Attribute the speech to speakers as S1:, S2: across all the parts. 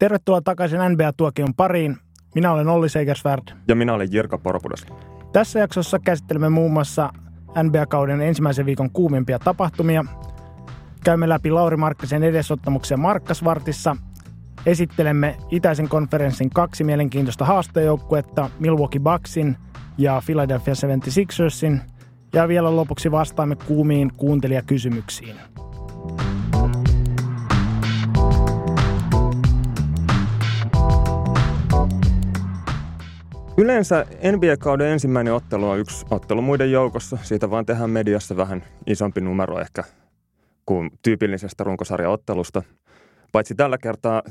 S1: Tervetuloa takaisin NBA-tuokion pariin. Minä olen Olli Segersvärd.
S2: Ja minä olen Jirka Porpudas.
S1: Tässä jaksossa käsittelemme muun muassa NBA-kauden ensimmäisen viikon kuumimpia tapahtumia. Käymme läpi Lauri Markkisen edesottamuksia Markkasvartissa. Esittelemme itäisen konferenssin kaksi mielenkiintoista haastajoukkuetta, Milwaukee Bucksin ja Philadelphia 76ersin. Ja vielä lopuksi vastaamme kuumiin kuuntelijakysymyksiin.
S2: Yleensä NBA-kauden ensimmäinen ottelu on yksi ottelu muiden joukossa. Siitä vaan tehdään mediassa vähän isompi numero ehkä kuin tyypillisestä runkosarjaottelusta. Paitsi tällä kertaa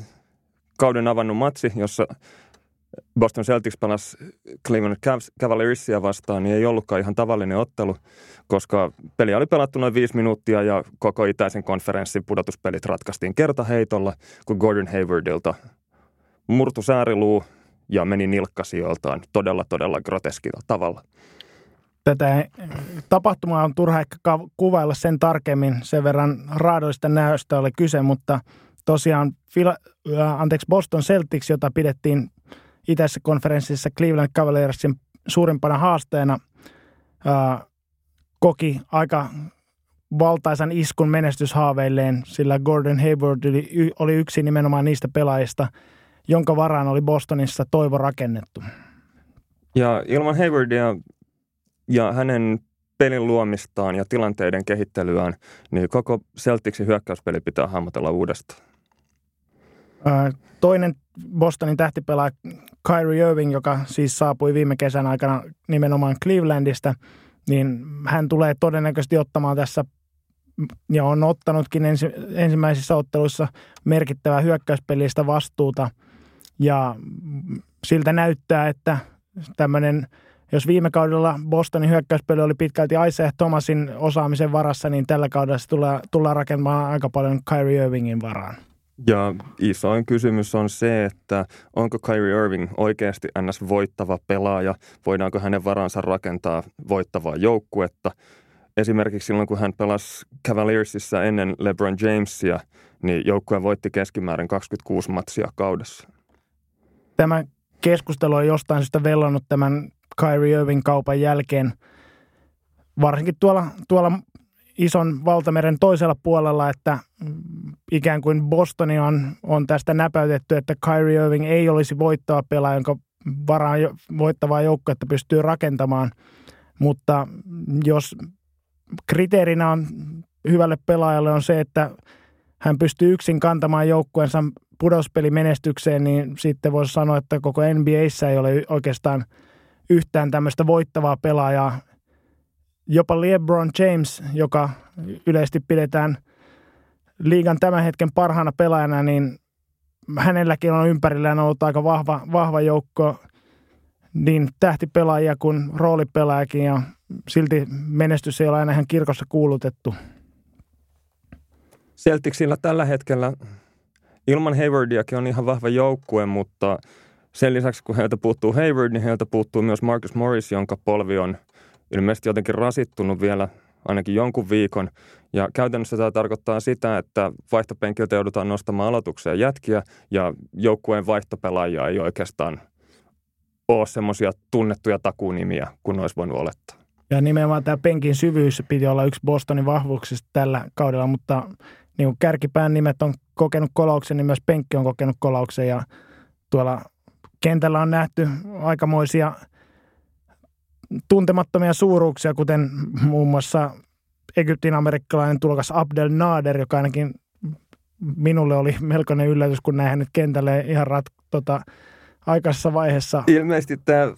S2: kauden avannut matsi, jossa Boston Celtics pelasi Cleveland Cavaliersia vastaan, niin ei ollutkaan ihan tavallinen ottelu, koska peli oli pelattu noin viisi minuuttia ja koko itäisen konferenssin pudotuspelit ratkaistiin kertaheitolla, kun Gordon Haywardilta murtu sääriluu ja meni nilkkasijoiltaan todella, todella groteskilla tavalla.
S1: Tätä tapahtumaa on turha ehkä kuvailla sen tarkemmin, sen verran raadoista näöstä oli kyse, mutta tosiaan anteeksi, Boston Celtics, jota pidettiin itäisessä konferenssissa Cleveland Cavaliersin suurimpana haasteena, koki aika valtaisan iskun menestyshaaveilleen, sillä Gordon Hayward oli yksi nimenomaan niistä pelaajista – jonka varaan oli Bostonissa toivo rakennettu.
S2: Ja ilman Haywardia ja hänen pelin luomistaan ja tilanteiden kehittelyään, niin koko Celticsin hyökkäyspeli pitää hahmotella uudestaan.
S1: Toinen Bostonin tähtipelaaja Kyrie Irving, joka siis saapui viime kesän aikana nimenomaan Clevelandista, niin hän tulee todennäköisesti ottamaan tässä ja on ottanutkin ensi, ensimmäisissä otteluissa merkittävää hyökkäyspelistä vastuuta – ja siltä näyttää, että tämmöinen, jos viime kaudella Bostonin hyökkäyspeli oli pitkälti Isaiah Thomasin osaamisen varassa, niin tällä kaudella se tulee, tullaan rakentamaan aika paljon Kyrie Irvingin varaan.
S2: Ja isoin kysymys on se, että onko Kyrie Irving oikeasti ns. voittava pelaaja, voidaanko hänen varansa rakentaa voittavaa joukkuetta. Esimerkiksi silloin, kun hän pelasi Cavaliersissa ennen LeBron Jamesia, niin joukkue voitti keskimäärin 26 matsia kaudessa
S1: tämä keskustelu on jostain syystä vellannut tämän Kyrie Irving kaupan jälkeen, varsinkin tuolla, tuolla ison valtameren toisella puolella, että ikään kuin Bostoni on, on tästä näpäytetty, että Kyrie Irving ei olisi voittava pelaaja, jonka varaan voittavaa joukkuetta pystyy rakentamaan. Mutta jos kriteerinä on hyvälle pelaajalle on se, että hän pystyy yksin kantamaan joukkueensa menestykseen, niin sitten voisi sanoa, että koko NBAissä ei ole oikeastaan yhtään tämmöistä voittavaa pelaajaa. Jopa LeBron James, joka yleisesti pidetään liigan tämän hetken parhaana pelaajana, niin hänelläkin on ympärillään ollut aika vahva, vahva joukko niin tähtipelaajia kuin roolipelaajakin ja silti menestys ei ole aina ihan kirkossa kuulutettu.
S2: Celticsilla tällä hetkellä ilman Haywardiakin on ihan vahva joukkue, mutta sen lisäksi kun heiltä puuttuu Hayward, niin heiltä puuttuu myös Marcus Morris, jonka polvi on ilmeisesti jotenkin rasittunut vielä ainakin jonkun viikon. Ja käytännössä tämä tarkoittaa sitä, että vaihtopenkiltä joudutaan nostamaan aloitukseen jätkiä ja joukkueen vaihtopelaajia ei oikeastaan ole semmoisia tunnettuja takunimiä kuin olisi voinut olettaa.
S1: Ja nimenomaan tämä penkin syvyys piti olla yksi Bostonin vahvuuksista tällä kaudella, mutta niin kuin kärkipään nimet on kokenut kolauksen, niin myös penkki on kokenut kolauksen ja tuolla kentällä on nähty aikamoisia tuntemattomia suuruuksia, kuten muun muassa Egyptin amerikkalainen tulokas Abdel Nader, joka ainakin minulle oli melkoinen yllätys, kun näin hänet kentälle ihan rat, tota, aikaisessa vaiheessa.
S2: Ilmeisesti tämä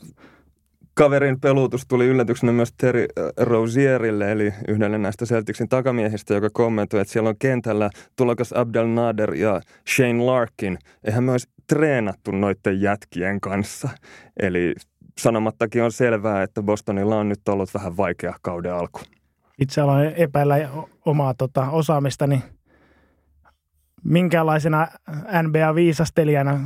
S2: kaverin peluutus tuli yllätyksenä myös Terry äh, Rozierille, eli yhdelle näistä Celticsin takamiehistä, joka kommentoi, että siellä on kentällä tulokas Abdel Nader ja Shane Larkin. Eihän myös treenattu noiden jätkien kanssa. Eli sanomattakin on selvää, että Bostonilla on nyt ollut vähän vaikea kauden alku.
S1: Itse aloin epäillä omaa tota, osaamistani minkälaisena NBA-viisastelijana,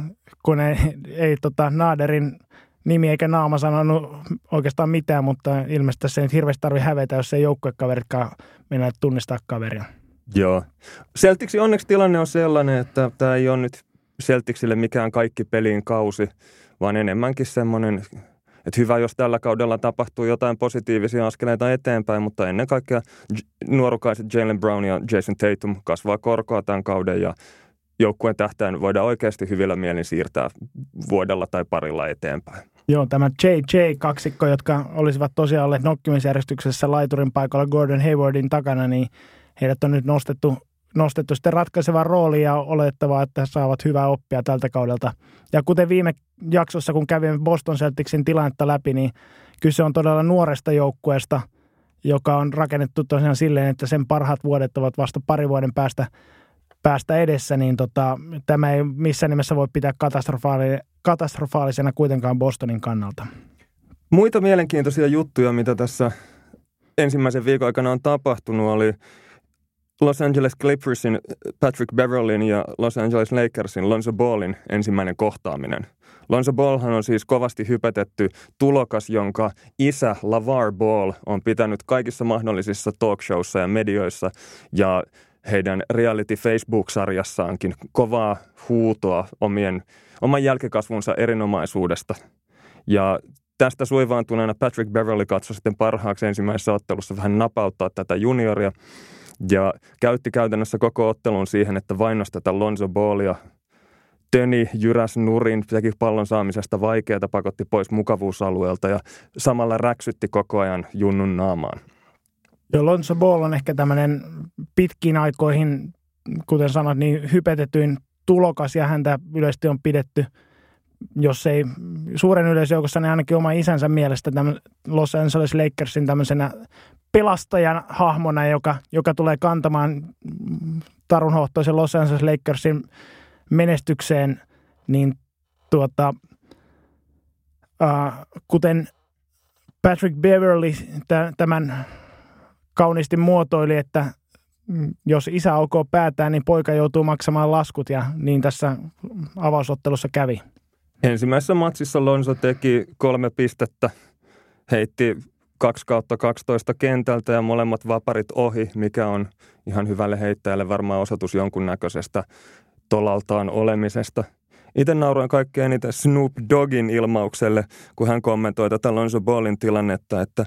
S1: kun ei, ei tota, Naderin – nimi eikä naama sanonut oikeastaan mitään, mutta ilmeisesti se ei hirveästi tarvitse hävetä, jos ei joukkuekaveritkaan mennä tunnistaa kaveria.
S2: Joo. Celticsin onneksi tilanne on sellainen, että tämä ei ole nyt Celticsille mikään kaikki peliin kausi, vaan enemmänkin semmoinen, että hyvä, jos tällä kaudella tapahtuu jotain positiivisia askeleita eteenpäin, mutta ennen kaikkea nuorukaiset Jalen Brown ja Jason Tatum kasvaa korkoa tämän kauden ja joukkueen tähtäin voidaan oikeasti hyvillä mielin siirtää vuodella tai parilla eteenpäin.
S1: Joo, tämä JJ-kaksikko, jotka olisivat tosiaan olleet nokkimisjärjestyksessä laiturin paikalla Gordon Haywardin takana, niin heidät on nyt nostettu, nostettu sitten ratkaisevaan rooliin ja olettavaa, että saavat hyvää oppia tältä kaudelta. Ja kuten viime jaksossa, kun kävimme Boston Celticsin tilannetta läpi, niin kyse on todella nuoresta joukkueesta, joka on rakennettu tosiaan silleen, että sen parhaat vuodet ovat vasta pari vuoden päästä päästä edessä, niin tota, tämä ei missään nimessä voi pitää katastrofaali, katastrofaalisena kuitenkaan Bostonin kannalta.
S2: Muita mielenkiintoisia juttuja, mitä tässä ensimmäisen viikon aikana on tapahtunut, oli Los Angeles Clippersin Patrick Beverlin ja Los Angeles Lakersin Lonzo Ballin ensimmäinen kohtaaminen. Lonzo Ballhan on siis kovasti hypetetty tulokas, jonka isä LaVar Ball on pitänyt kaikissa mahdollisissa talkshowissa ja medioissa ja heidän reality Facebook-sarjassaankin kovaa huutoa omien, oman jälkikasvunsa erinomaisuudesta. Ja tästä suivaantuneena Patrick Beverly katsoi sitten parhaaksi ensimmäisessä ottelussa vähän napauttaa tätä junioria ja käytti käytännössä koko ottelun siihen, että vainosi tätä Lonzo Ballia. Töni jyräs nurin, teki pallon saamisesta vaikeaa, pakotti pois mukavuusalueelta ja samalla räksytti koko ajan junnun naamaan.
S1: Joo, Lonzo Ball on ehkä tämmöinen pitkiin aikoihin, kuten sanot, niin hypetetyin tulokas ja häntä yleisesti on pidetty, jos ei suuren yleisjoukossa, niin ainakin oma isänsä mielestä tämän Los Angeles Lakersin tämmöisenä pelastajan hahmona, joka, joka tulee kantamaan tarunhohtoisen Los Angeles Lakersin menestykseen, niin tuota, äh, kuten Patrick Beverly tämän kauniisti muotoili, että jos isä alkoi päätään, niin poika joutuu maksamaan laskut ja niin tässä avausottelussa kävi.
S2: Ensimmäisessä matsissa Lonso teki kolme pistettä, heitti 2 kautta 12 kentältä ja molemmat vaparit ohi, mikä on ihan hyvälle heittäjälle varmaan osoitus jonkunnäköisestä tolaltaan olemisesta. Itse nauroin kaikkein eniten Snoop Doggin ilmaukselle, kun hän kommentoi tätä Lonzo Ballin tilannetta, että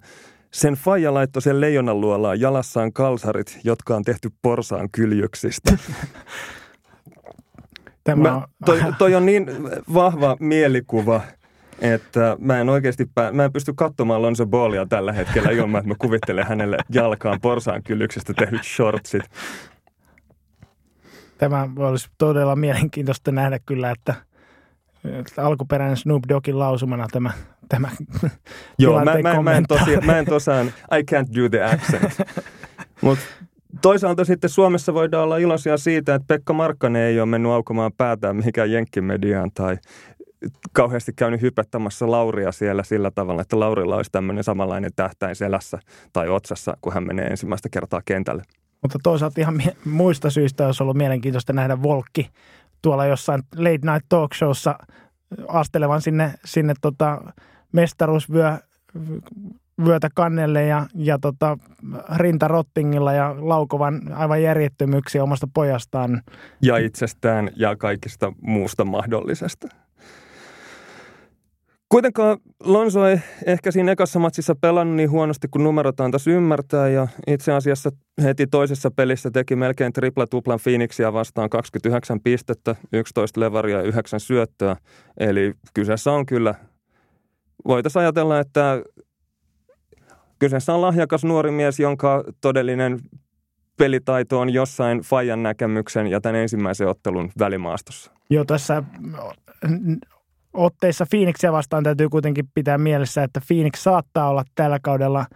S2: sen faija laittoi sen leijonan luolaan jalassaan kalsarit, jotka on tehty porsaan kyljyksistä. Tämä on... Mä, toi, toi on niin vahva mielikuva, että mä en oikeasti pää, mä en pysty katsomaan Lonzo Ballia tällä hetkellä ilman, että mä kuvittelen hänelle jalkaan porsaan kyljyksestä tehdyt shortsit.
S1: Tämä olisi todella mielenkiintoista nähdä kyllä, että alkuperäinen Snoop Doggin lausumana tämä, tämä
S2: Joo, mä, mä, mä, en tosi, mä en tosaan, I can't do the accent. Mutta toisaalta sitten Suomessa voidaan olla iloisia siitä, että Pekka Markkanen ei ole mennyt aukomaan päätään mihinkään jenkkimediaan tai kauheasti käynyt hypettämässä Lauria siellä sillä tavalla, että Laurilla olisi tämmöinen samanlainen tähtäin selässä tai otsassa, kun hän menee ensimmäistä kertaa kentälle.
S1: Mutta toisaalta ihan muista syistä olisi ollut mielenkiintoista nähdä Volkki tuolla jossain late night talk showssa astelevan sinne, sinne tota mestaruusvyö vyötä kannelle ja, ja tota, rintarottingilla ja laukovan aivan järjettömyyksiä omasta pojastaan.
S2: Ja itsestään ja kaikista muusta mahdollisesta. Kuitenkaan Lonzo ei ehkä siinä ekassa matsissa pelannut niin huonosti kuin numerot antaisi ymmärtää ja itse asiassa heti toisessa pelissä teki melkein tripla-tuplan Phoenixia vastaan 29 pistettä, 11 levaria ja 9 syöttöä. Eli kyseessä on kyllä, voitaisiin ajatella, että kyseessä on lahjakas nuori mies, jonka todellinen pelitaito on jossain Fajan näkemyksen ja tämän ensimmäisen ottelun välimaastossa.
S1: Joo, tässä otteissa Phoenixia vastaan täytyy kuitenkin pitää mielessä, että Phoenix saattaa olla tällä kaudella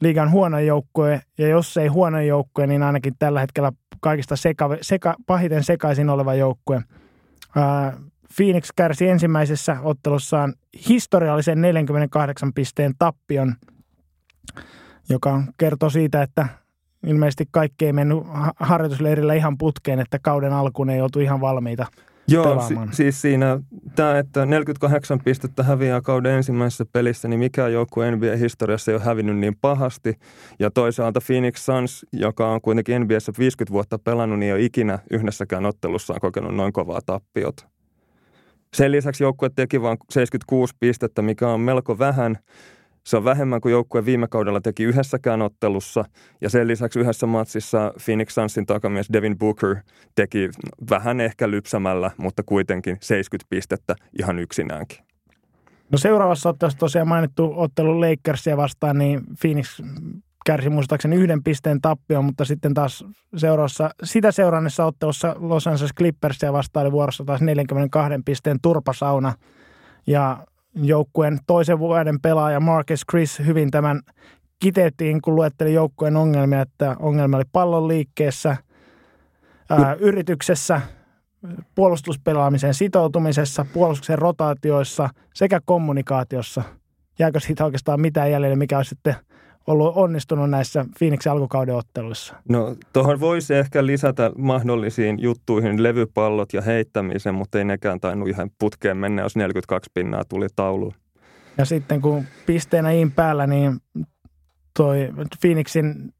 S1: liigan huono joukkue, ja jos ei huono joukkue, niin ainakin tällä hetkellä kaikista seka, seka, pahiten sekaisin oleva joukkue. Phoenix kärsi ensimmäisessä ottelussaan historiallisen 48 pisteen tappion, joka kertoo siitä, että ilmeisesti kaikki ei mennyt harjoitusleirillä ihan putkeen, että kauden alkuun ei oltu ihan valmiita –
S2: Joo, si- siis siinä tämä, että 48 pistettä häviää kauden ensimmäisessä pelissä, niin mikä joukkue NBA-historiassa ei ole hävinnyt niin pahasti. Ja toisaalta Phoenix Suns, joka on kuitenkin NBAssä 50 vuotta pelannut, niin ei ole ikinä yhdessäkään ottelussaan kokenut noin kovaa tappiota. Sen lisäksi joukkue teki vain 76 pistettä, mikä on melko vähän. Se on vähemmän kuin joukkue viime kaudella teki yhdessäkään ottelussa. Ja sen lisäksi yhdessä matsissa Phoenix Sunsin takamies Devin Booker teki vähän ehkä lypsämällä, mutta kuitenkin 70 pistettä ihan yksinäänkin.
S1: No seuraavassa ottelussa tosiaan mainittu ottelu Lakersia vastaan, niin Phoenix kärsi muistaakseni yhden pisteen tappio, mutta sitten taas seuraavassa, sitä seurannessa ottelussa Los Angeles Clippersia vastaan oli vuorossa taas 42 pisteen turpasauna. Ja joukkueen toisen vuoden pelaaja Marcus Chris hyvin tämän kiteyttiin, kun luetteli joukkueen ongelmia, että ongelma oli pallon liikkeessä, ää, yrityksessä, puolustuspelaamisen sitoutumisessa, puolustuksen rotaatioissa sekä kommunikaatiossa. Jääkö siitä oikeastaan mitään jäljelle, mikä on sitten ollut onnistunut näissä Phoenixin alkukauden otteluissa?
S2: No tuohon voisi ehkä lisätä mahdollisiin juttuihin levypallot ja heittämisen, mutta ei nekään tainnut ihan putkeen mennä, jos 42 pinnaa tuli tauluun.
S1: Ja sitten kun pisteenä in päällä, niin toi Phoenixin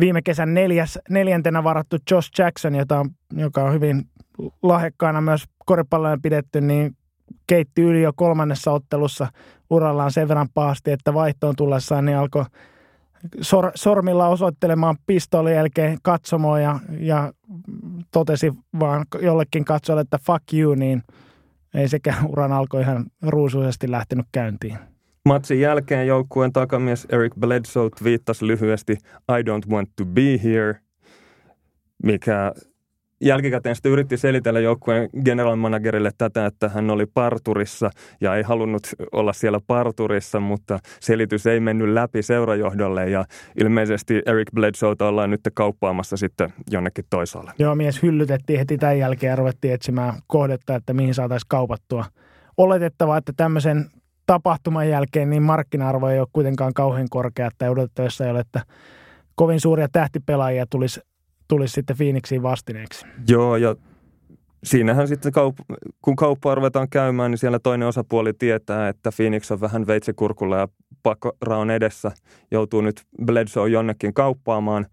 S1: viime kesän neljäs, neljäntenä varattu Josh Jackson, jota on, joka on hyvin lahjakkaana myös koripalloja pidetty, niin keitti yli jo kolmannessa ottelussa urallaan sen verran pahasti, että vaihtoon tullessaan niin alkoi sor, sormilla osoittelemaan pistoolin jälkeen katsomoa ja, ja totesi vaan jollekin katsojalle, että fuck you, niin ei sekään uran alkoi ihan ruusuisesti lähtenyt käyntiin.
S2: Matsin jälkeen joukkueen takamies Eric Bledsoe viittasi lyhyesti I don't want to be here, mikä jälkikäteen sitten yritti selitellä joukkueen general managerille tätä, että hän oli parturissa ja ei halunnut olla siellä parturissa, mutta selitys ei mennyt läpi seurajohdolle ja ilmeisesti Eric Bledsoe ollaan nyt kauppaamassa sitten jonnekin toisaalle.
S1: Joo, mies hyllytettiin heti tämän jälkeen ja ruvettiin etsimään kohdetta, että mihin saataisiin kaupattua. Oletettavaa, että tämmöisen tapahtuman jälkeen niin markkina-arvo ei ole kuitenkaan kauhean korkea, että odotettavissa ei ole, että kovin suuria tähtipelaajia tulisi tulisi sitten Phoenixiin vastineeksi.
S2: Joo, ja siinähän sitten, kaup- kun kauppaa ruvetaan käymään, niin siellä toinen osapuoli tietää, että Phoenix on vähän veitsikurkulla ja pakkoraon edessä. Joutuu nyt Bledsoe jonnekin kauppaamaan.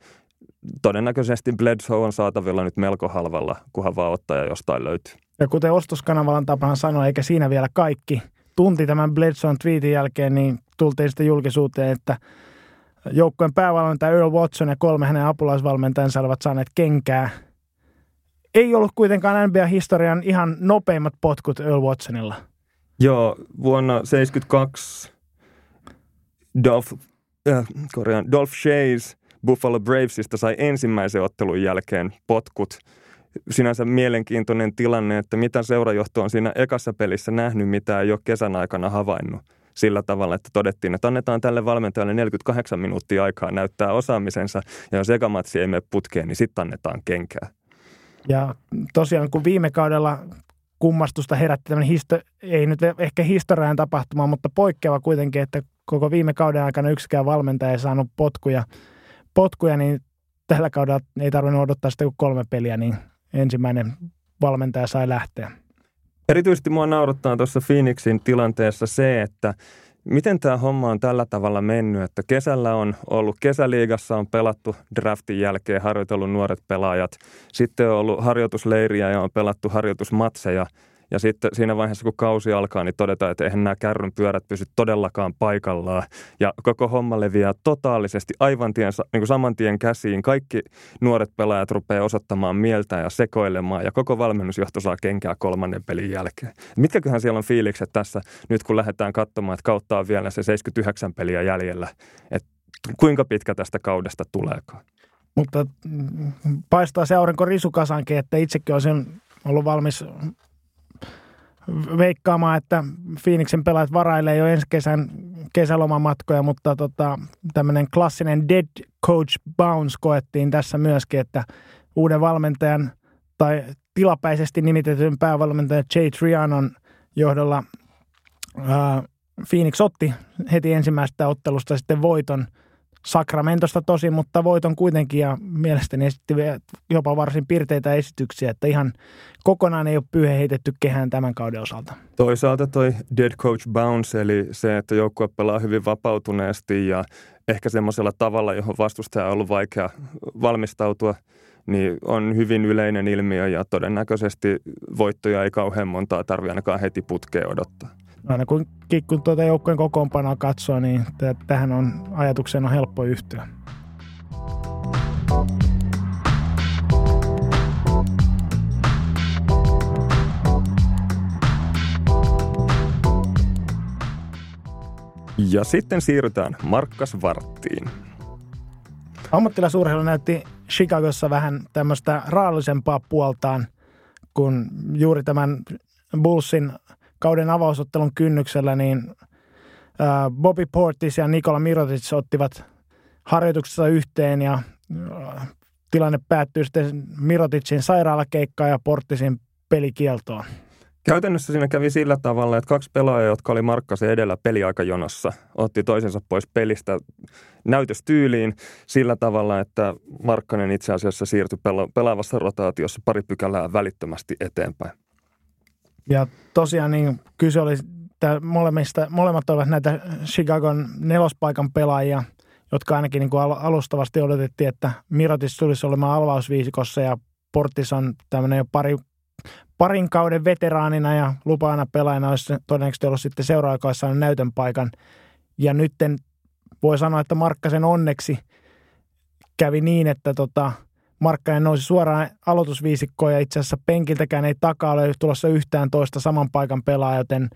S2: Todennäköisesti Bledsoe on saatavilla nyt melko halvalla, kunhan vaan ottaja jostain löytyy.
S1: Ja kuten ostoskanavan tapana sanoa, eikä siinä vielä kaikki. Tunti tämän Bledsoen tweetin jälkeen, niin tultiin sitten julkisuuteen, että – Joukkueen päävalmentaja Earl Watson ja kolme hänen apulaisvalmentajansa olivat saaneet kenkää. Ei ollut kuitenkaan NBA-historian ihan nopeimmat potkut Earl Watsonilla.
S2: Joo, vuonna 1972 Dolph, äh, Dolph Shays Buffalo Bravesista sai ensimmäisen ottelun jälkeen potkut. Sinänsä mielenkiintoinen tilanne, että mitä seurajohto on siinä ekassa pelissä nähnyt, mitä ei ole kesän aikana havainnut sillä tavalla, että todettiin, että annetaan tälle valmentajalle 48 minuuttia aikaa näyttää osaamisensa, ja jos ekamatsi ei mene putkeen, niin sitten annetaan kenkää.
S1: Ja tosiaan, kun viime kaudella kummastusta herätti tämmöinen, histo- ei nyt ehkä historian tapahtuma, mutta poikkeava kuitenkin, että koko viime kauden aikana yksikään valmentaja ei saanut potkuja, potkuja niin tällä kaudella ei tarvinnut odottaa sitä kuin kolme peliä, niin ensimmäinen valmentaja sai lähteä.
S2: Erityisesti mua naurattaa tuossa Phoenixin tilanteessa se, että miten tämä homma on tällä tavalla mennyt, että kesällä on ollut, kesäliigassa on pelattu draftin jälkeen, harjoitellut nuoret pelaajat, sitten on ollut harjoitusleiriä ja on pelattu harjoitusmatseja – ja sitten siinä vaiheessa, kun kausi alkaa, niin todetaan, että eihän nämä kärryn pyörät pysy todellakaan paikallaan. Ja koko homma leviää totaalisesti aivan tien, niin kuin saman tien käsiin. Kaikki nuoret pelaajat rupeaa osoittamaan mieltä ja sekoilemaan. Ja koko valmennusjohto saa kenkää kolmannen pelin jälkeen. Mitkäköhän siellä on fiilikset tässä, nyt kun lähdetään katsomaan, että kautta on vielä se 79 peliä jäljellä. Että kuinka pitkä tästä kaudesta tuleekaan?
S1: Mutta mm, paistaa se aurinko risukasankin, että itsekin olisin ollut valmis veikkaamaan, että Phoenixin pelaajat varailee jo ensi kesän kesälomamatkoja, mutta tota, tämmöinen klassinen dead coach bounce koettiin tässä myöskin, että uuden valmentajan tai tilapäisesti nimitetyn päävalmentajan Jay Trianon johdolla ää, Phoenix otti heti ensimmäisestä ottelusta sitten voiton Sacramentosta tosi, mutta voiton kuitenkin ja mielestäni esitti jopa varsin pirteitä esityksiä, että ihan kokonaan ei ole pyyhe heitetty kehään tämän kauden osalta.
S2: Toisaalta toi dead coach bounce, eli se, että joukkue pelaa hyvin vapautuneesti ja ehkä semmoisella tavalla, johon vastustaja on ollut vaikea valmistautua, niin on hyvin yleinen ilmiö ja todennäköisesti voittoja ei kauhean montaa tarvitse ainakaan heti putkeen odottaa
S1: aina kun, kun tuota joukkojen kokoonpanoa katsoo, niin t- tähän on ajatukseen on helppo yhtyä.
S2: Ja sitten siirrytään Markkas Varttiin.
S1: Ammattilaisurheilu näytti Chicagossa vähän tämmöistä raallisempaa puoltaan, kun juuri tämän Bullsin kauden avausottelun kynnyksellä, niin Bobby Portis ja Nikola Mirotic ottivat harjoituksessa yhteen ja tilanne päättyi sitten Miroticin sairaalakeikkaan ja Portisin pelikieltoon.
S2: Käytännössä siinä kävi sillä tavalla, että kaksi pelaajaa, jotka oli Markkasen edellä peliaikajonossa, otti toisensa pois pelistä näytöstyyliin sillä tavalla, että Markkanen itse asiassa siirtyi pelaavassa rotaatiossa pari pykälää välittömästi eteenpäin.
S1: Ja tosiaan niin kyse oli, että molemmista, molemmat olivat näitä Chicagon nelospaikan pelaajia, jotka ainakin niin kuin alustavasti odotettiin, että Mirotis tulisi olemaan alvausviisikossa ja Portis on tämmöinen jo pari, parin kauden veteraanina ja lupaana pelaajana olisi todennäköisesti ollut sitten seuraavaksi näytön paikan. Ja nytten voi sanoa, että Markkasen onneksi kävi niin, että tota, Markkanen nousi suoraan aloitusviisikkoon ja itse asiassa penkiltäkään ei takaa ole tulossa yhtään toista saman paikan pelaa, joten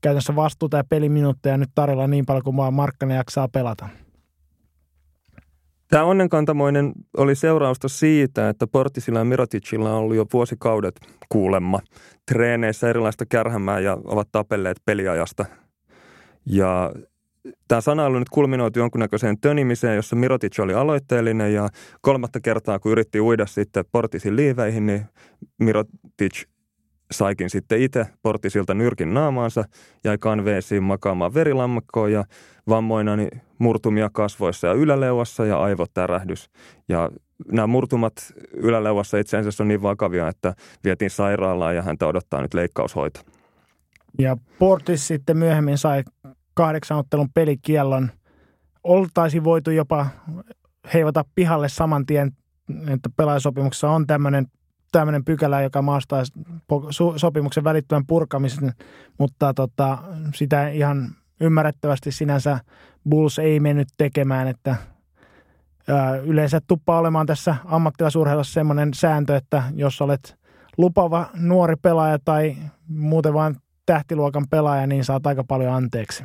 S1: käytännössä vastuuta ja peliminuutteja nyt tarjolla niin paljon kuin vaan Markkanen jaksaa pelata.
S2: Tämä onnenkantamoinen oli seurausta siitä, että Portisilla ja Miroticilla on ollut jo vuosikaudet kuulemma treeneissä erilaista kärhämää ja ovat tapelleet peliajasta. Ja tämä sanailu nyt kulminoitu jonkunnäköiseen tönimiseen, jossa Mirotic oli aloitteellinen ja kolmatta kertaa, kun yritti uida sitten Portisin liiveihin, niin Mirotic saikin sitten itse Portisilta nyrkin naamaansa, jäi kanveesiin makaamaan verilammakkoon ja vammoina niin murtumia kasvoissa ja yläleuassa ja aivotärähdys. Ja nämä murtumat yläleuassa itse asiassa on niin vakavia, että vietiin sairaalaan ja häntä odottaa nyt leikkaushoito.
S1: Ja Portis sitten myöhemmin sai kahdeksan ottelun pelikiellon. Oltaisi voitu jopa heivata pihalle saman tien, että pelaajasopimuksessa on tämmöinen tämmöinen pykälä, joka maastaa sopimuksen välittömän purkamisen, mutta tota, sitä ihan ymmärrettävästi sinänsä Bulls ei mennyt tekemään, että yleensä tuppaa olemaan tässä ammattilaisurheilussa semmoinen sääntö, että jos olet lupava nuori pelaaja tai muuten vain tähtiluokan pelaaja, niin saat aika paljon anteeksi.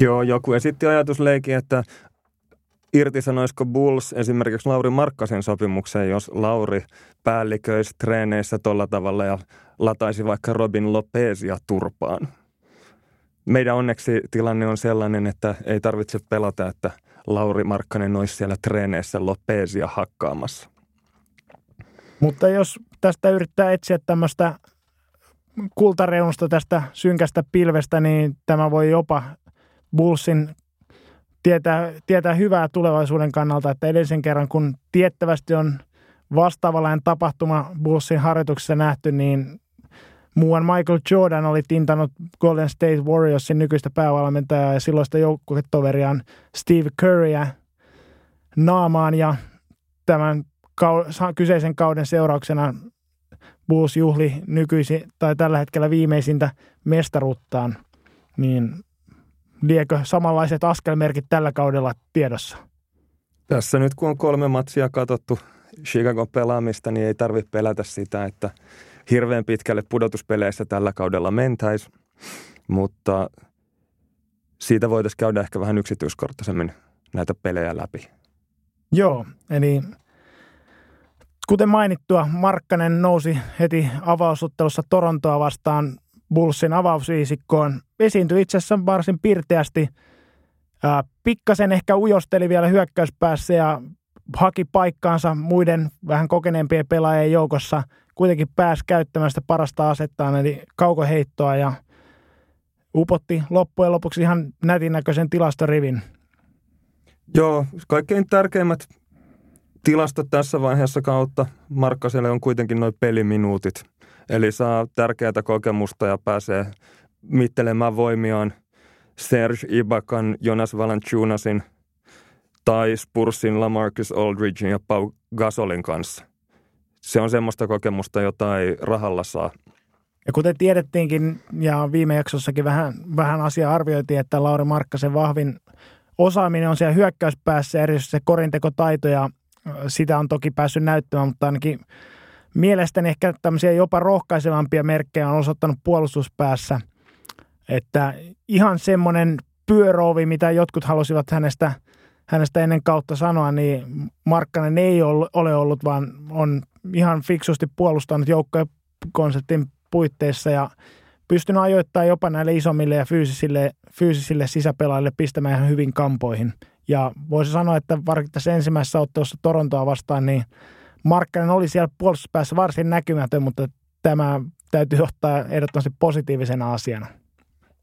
S2: Joo, joku esitti ajatusleikin, että irtisanoisiko Bulls esimerkiksi Lauri Markkasen sopimukseen, jos Lauri päälliköisi treeneissä tuolla tavalla ja lataisi vaikka Robin Lopezia turpaan. Meidän onneksi tilanne on sellainen, että ei tarvitse pelata, että Lauri Markkanen olisi siellä treeneissä Lopezia hakkaamassa.
S1: Mutta jos tästä yrittää etsiä tämmöistä kultareunusta tästä synkästä pilvestä, niin tämä voi jopa Bullsin tietää, tietää hyvää tulevaisuuden kannalta, että edellisen kerran kun tiettävästi on vastaavallainen tapahtuma Bullsin harjoituksessa nähty, niin muuan Michael Jordan oli tintanut Golden State Warriorsin nykyistä päävalmentajaa ja silloista joukkuetoveriaan Steve Curryä naamaan ja tämän kyseisen kauden seurauksena Bulls juhli nykyisi tai tällä hetkellä viimeisintä mestaruuttaan, niin liekö samanlaiset askelmerkit tällä kaudella tiedossa?
S2: Tässä nyt kun on kolme matsia katsottu Chicagon pelaamista, niin ei tarvitse pelätä sitä, että hirveän pitkälle pudotuspeleissä tällä kaudella mentäisi, mutta siitä voitaisiin käydä ehkä vähän yksityiskorttaisemmin näitä pelejä läpi.
S1: Joo, eli kuten mainittua, Markkanen nousi heti avausottelussa Torontoa vastaan Bullsin avausviisikkoon. Esiintyi itse asiassa varsin pirteästi. Pikkasen ehkä ujosteli vielä hyökkäyspäässä ja haki paikkaansa muiden vähän kokeneempien pelaajien joukossa. Kuitenkin pääsi käyttämään sitä parasta asettaan, eli kaukoheittoa ja upotti loppujen lopuksi ihan nätin näköisen tilastorivin.
S2: Joo, kaikkein tärkeimmät tilastot tässä vaiheessa kautta Markkaselle on kuitenkin noin peliminuutit. Eli saa tärkeää kokemusta ja pääsee mittelemään voimiaan Serge Ibakan, Jonas Valanciunasin tai Spursin Lamarcus Aldridgein ja Pau Gasolin kanssa. Se on semmoista kokemusta, jota ei rahalla saa.
S1: Ja kuten tiedettiinkin, ja viime jaksossakin vähän, vähän asiaa arvioitiin, että Lauri Markkasen vahvin osaaminen on siellä hyökkäyspäässä, erityisesti se korintekotaito, ja sitä on toki päässyt näyttämään, mutta ainakin mielestäni ehkä tämmöisiä jopa rohkaisevampia merkkejä on osoittanut puolustuspäässä, että ihan semmoinen pyöroovi, mitä jotkut halusivat hänestä, hänestä ennen kautta sanoa, niin Markkanen ei ole ollut, vaan on ihan fiksusti puolustanut joukkojen konseptin puitteissa ja pystynyt ajoittamaan jopa näille isommille ja fyysisille, fyysisille sisäpelaajille pistämään ihan hyvin kampoihin. Ja voisi sanoa, että varsinkin tässä ensimmäisessä ottelussa Torontoa vastaan, niin Markkanen oli siellä puolustuspäässä varsin näkymätön, mutta tämä täytyy ottaa ehdottomasti positiivisena asiana.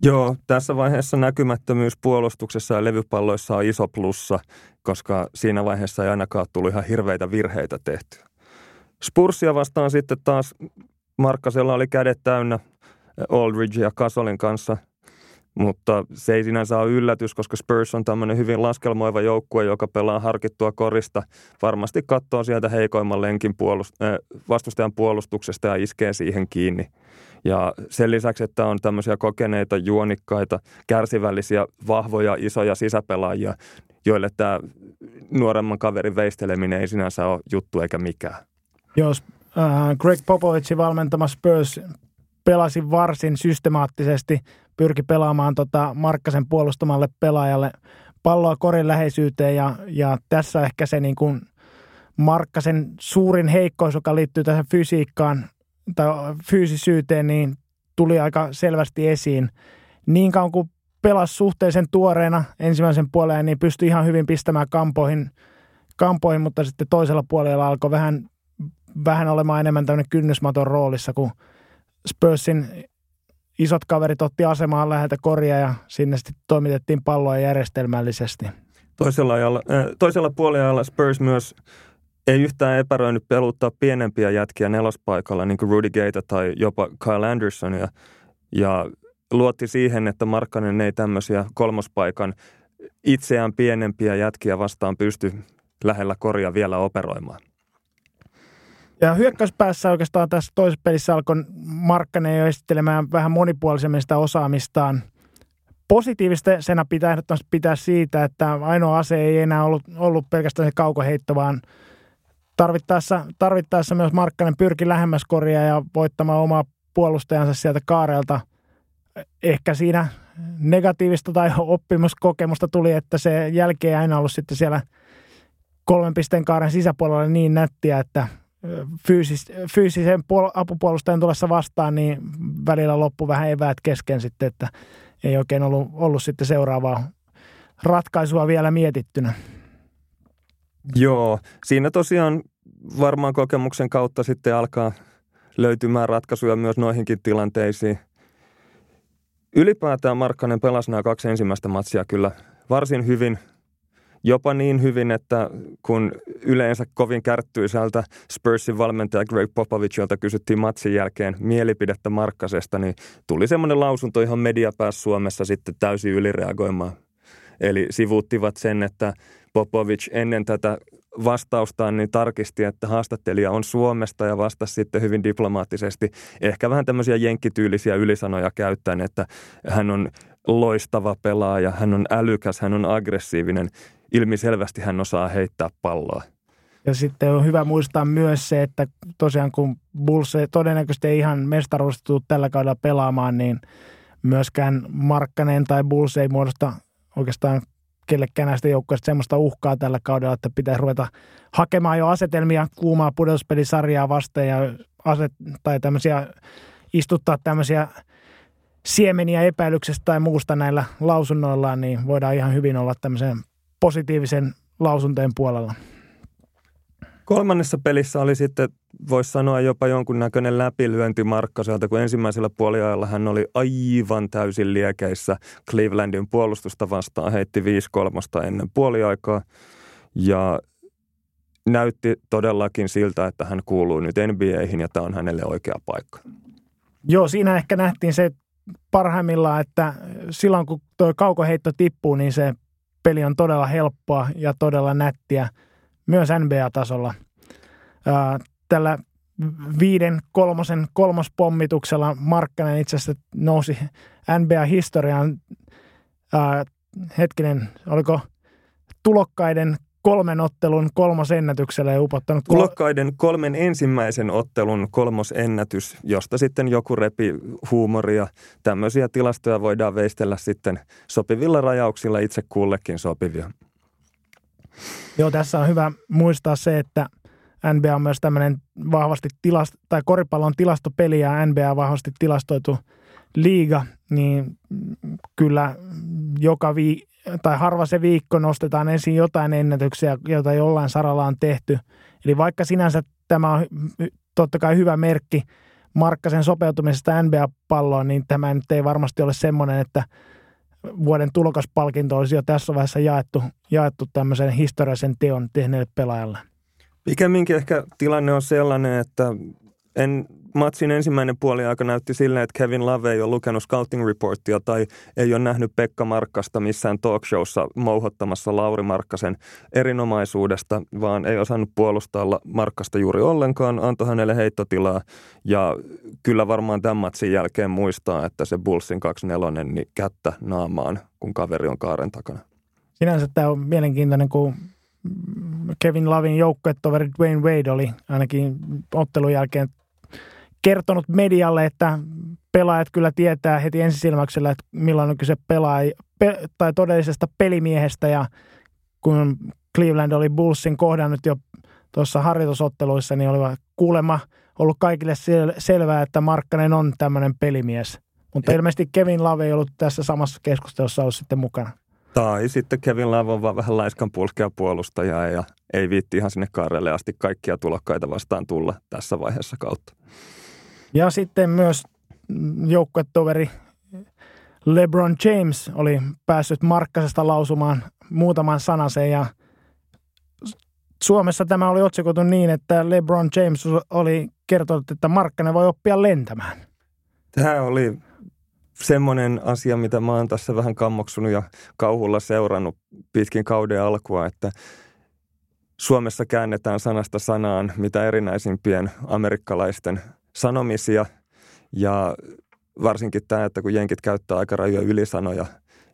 S2: Joo, tässä vaiheessa näkymättömyys puolustuksessa ja levypalloissa on iso plussa, koska siinä vaiheessa ei ainakaan tullut ihan hirveitä virheitä tehtyä. Spursia vastaan sitten taas Markkasella oli kädet täynnä Aldridge ja Kasolin kanssa, mutta se ei sinänsä ole yllätys, koska Spurs on tämmöinen hyvin laskelmoiva joukkue, joka pelaa harkittua korista. Varmasti katsoo sieltä heikoimman lenkin puolust- äh, vastustajan puolustuksesta ja iskee siihen kiinni. Ja sen lisäksi, että on tämmöisiä kokeneita, juonikkaita, kärsivällisiä, vahvoja, isoja sisäpelaajia, joille tämä nuoremman kaverin veisteleminen ei sinänsä ole juttu eikä mikään.
S1: Jos äh, Greg Popovicin valmentama Spurs pelasi varsin systemaattisesti, pyrki pelaamaan tota Markkasen puolustamalle pelaajalle palloa korin läheisyyteen ja, ja tässä ehkä se niin kuin Markkasen suurin heikkous, joka liittyy tähän fysiikkaan tai fyysisyyteen, niin tuli aika selvästi esiin. Niin kauan kuin pelasi suhteellisen tuoreena ensimmäisen puoleen, niin pystyi ihan hyvin pistämään kampoihin, kampoihin mutta sitten toisella puolella alkoi vähän, vähän olemaan enemmän tämmöinen kynnysmaton roolissa, kun Spursin isot kaverit otti asemaan läheltä korjaa ja sinne sitten toimitettiin palloa järjestelmällisesti.
S2: Toisella, ajalla, äh, toisella puolella Spurs myös ei yhtään epäröinyt peluttaa pienempiä jätkiä nelospaikalla, niin kuin Rudy Gate tai jopa Kyle Andersonia. Ja luotti siihen, että Markkanen ei tämmöisiä kolmospaikan itseään pienempiä jätkiä vastaan pysty lähellä korjaa vielä operoimaan.
S1: Ja hyökkäyspäässä oikeastaan tässä toisessa pelissä alkoi Markkanen jo esittelemään vähän monipuolisemmin sitä osaamistaan. Positiivisena pitää ehdottomasti pitää siitä, että ainoa ase ei enää ollut, ollut pelkästään se kaukoheitto, vaan tarvittaessa, tarvittaessa myös Markkanen pyrki lähemmäs korjaa ja voittamaan omaa puolustajansa sieltä kaarelta. Ehkä siinä negatiivista tai oppimuskokemusta tuli, että se jälkeen ei aina ollut sitten siellä kolmen pisteen kaaren sisäpuolella niin nättiä, että fyysis, fyysisen puol- apupuolustajan tulossa vastaan, niin välillä loppu vähän eväät kesken sitten, että ei oikein ollut, ollut sitten seuraavaa ratkaisua vielä mietittynä.
S2: Joo, siinä tosiaan varmaan kokemuksen kautta sitten alkaa löytymään ratkaisuja myös noihinkin tilanteisiin. Ylipäätään Markkanen pelasi nämä kaksi ensimmäistä matsia kyllä varsin hyvin – jopa niin hyvin, että kun yleensä kovin kärttyisältä Spursin valmentaja Greg Popovicilta kysyttiin matsin jälkeen mielipidettä Markkasesta, niin tuli semmoinen lausunto ihan mediapäässä Suomessa sitten täysin ylireagoimaan. Eli sivuuttivat sen, että Popovic ennen tätä vastaustaan niin tarkisti, että haastattelija on Suomesta ja vastasi sitten hyvin diplomaattisesti. Ehkä vähän tämmöisiä jenkkityylisiä ylisanoja käyttäen, että hän on loistava pelaaja, hän on älykäs, hän on aggressiivinen ilmiselvästi hän osaa heittää palloa.
S1: Ja sitten on hyvä muistaa myös se, että tosiaan kun Bulls todennäköisesti ei ihan mestaruudesta tällä kaudella pelaamaan, niin myöskään Markkanen tai Bulls ei muodosta oikeastaan kellekään näistä joukkoista semmoista uhkaa tällä kaudella, että pitäisi ruveta hakemaan jo asetelmia kuumaa pudotuspelisarjaa vasten ja aset, tai tämmöisiä, istuttaa tämmöisiä siemeniä epäilyksestä tai muusta näillä lausunnoillaan, niin voidaan ihan hyvin olla tämmöisen positiivisen lausuntojen puolella.
S2: Kolmannessa pelissä oli sitten voisi sanoa jopa jonkunnäköinen läpilyönti Markkaselta, kun ensimmäisellä puoliajalla hän oli aivan täysin liekeissä Clevelandin puolustusta vastaan, heitti 5 kolmosta ennen puoliaikaa ja näytti todellakin siltä, että hän kuuluu nyt NBAihin ja tämä on hänelle oikea paikka.
S1: Joo, siinä ehkä nähtiin se parhaimmillaan, että silloin kun tuo kaukoheitto tippuu, niin se peli on todella helppoa ja todella nättiä myös NBA-tasolla. Tällä viiden kolmosen kolmospommituksella Markkanen itse asiassa nousi NBA-historiaan, hetkinen, oliko tulokkaiden kolmen ottelun kolmosennätyksellä ja upottanut...
S2: Tulokkaiden kolmen ensimmäisen ottelun kolmosennätys, josta sitten joku repi huumoria. Tämmöisiä tilastoja voidaan veistellä sitten sopivilla rajauksilla itse kullekin sopivia.
S1: Joo, tässä on hyvä muistaa se, että NBA on myös tämmöinen vahvasti tilast, tai koripallon tilastopeli ja NBA vahvasti tilastoitu liiga, niin kyllä joka vi, tai harva se viikko nostetaan ensin jotain ennätyksiä, joita jollain saralla on tehty. Eli vaikka sinänsä tämä on totta kai hyvä merkki Markkasen sopeutumisesta NBA-palloon, niin tämä nyt ei varmasti ole semmoinen, että vuoden tulokaspalkinto olisi jo tässä vaiheessa jaettu, jaettu tämmöisen historiallisen teon tehneelle pelaajalle.
S2: Pikemminkin ehkä tilanne on sellainen, että en, matsin ensimmäinen puoli aika näytti silleen, että Kevin Love ei ole lukenut scouting reporttia tai ei ole nähnyt Pekka Markkasta missään talkshowssa mouhottamassa Lauri Markkasen erinomaisuudesta, vaan ei osannut puolustaa Markkasta juuri ollenkaan, antoi hänelle heittotilaa ja kyllä varmaan tämän matsin jälkeen muistaa, että se Bullsin 2-4 niin kättä naamaan, kun kaveri on kaaren takana.
S1: Sinänsä tämä on mielenkiintoinen, kun Kevin Lavin joukkuetoveri Dwayne Wade oli ainakin ottelun jälkeen kertonut medialle, että pelaajat kyllä tietää heti ensisilmäyksellä, että milloin on kyse pelaaja, pe, tai todellisesta pelimiehestä ja kun Cleveland oli Bullsin kohdannut jo tuossa harjoitusotteluissa, niin oli kuulemma ollut kaikille sel- selvää, että Markkanen on tämmöinen pelimies. Mutta ilmeisesti Kevin Love ei ollut tässä samassa keskustelussa ollut sitten mukana.
S2: Tai sitten Kevin Love on vaan vähän laiskan pulskea puolustaja ja ei viitti ihan sinne kaarelle asti kaikkia tulokkaita vastaan tulla tässä vaiheessa kautta.
S1: Ja sitten myös joukkuetoveri LeBron James oli päässyt Markkasesta lausumaan muutaman sanasen ja Suomessa tämä oli otsikoitu niin, että LeBron James oli kertonut, että Markkanen voi oppia lentämään.
S2: Tämä oli semmoinen asia, mitä mä oon tässä vähän kammoksunut ja kauhulla seurannut pitkin kauden alkua, että Suomessa käännetään sanasta sanaan mitä erinäisimpien amerikkalaisten sanomisia. Ja varsinkin tämä, että kun jenkit käyttää aika rajoja ylisanoja,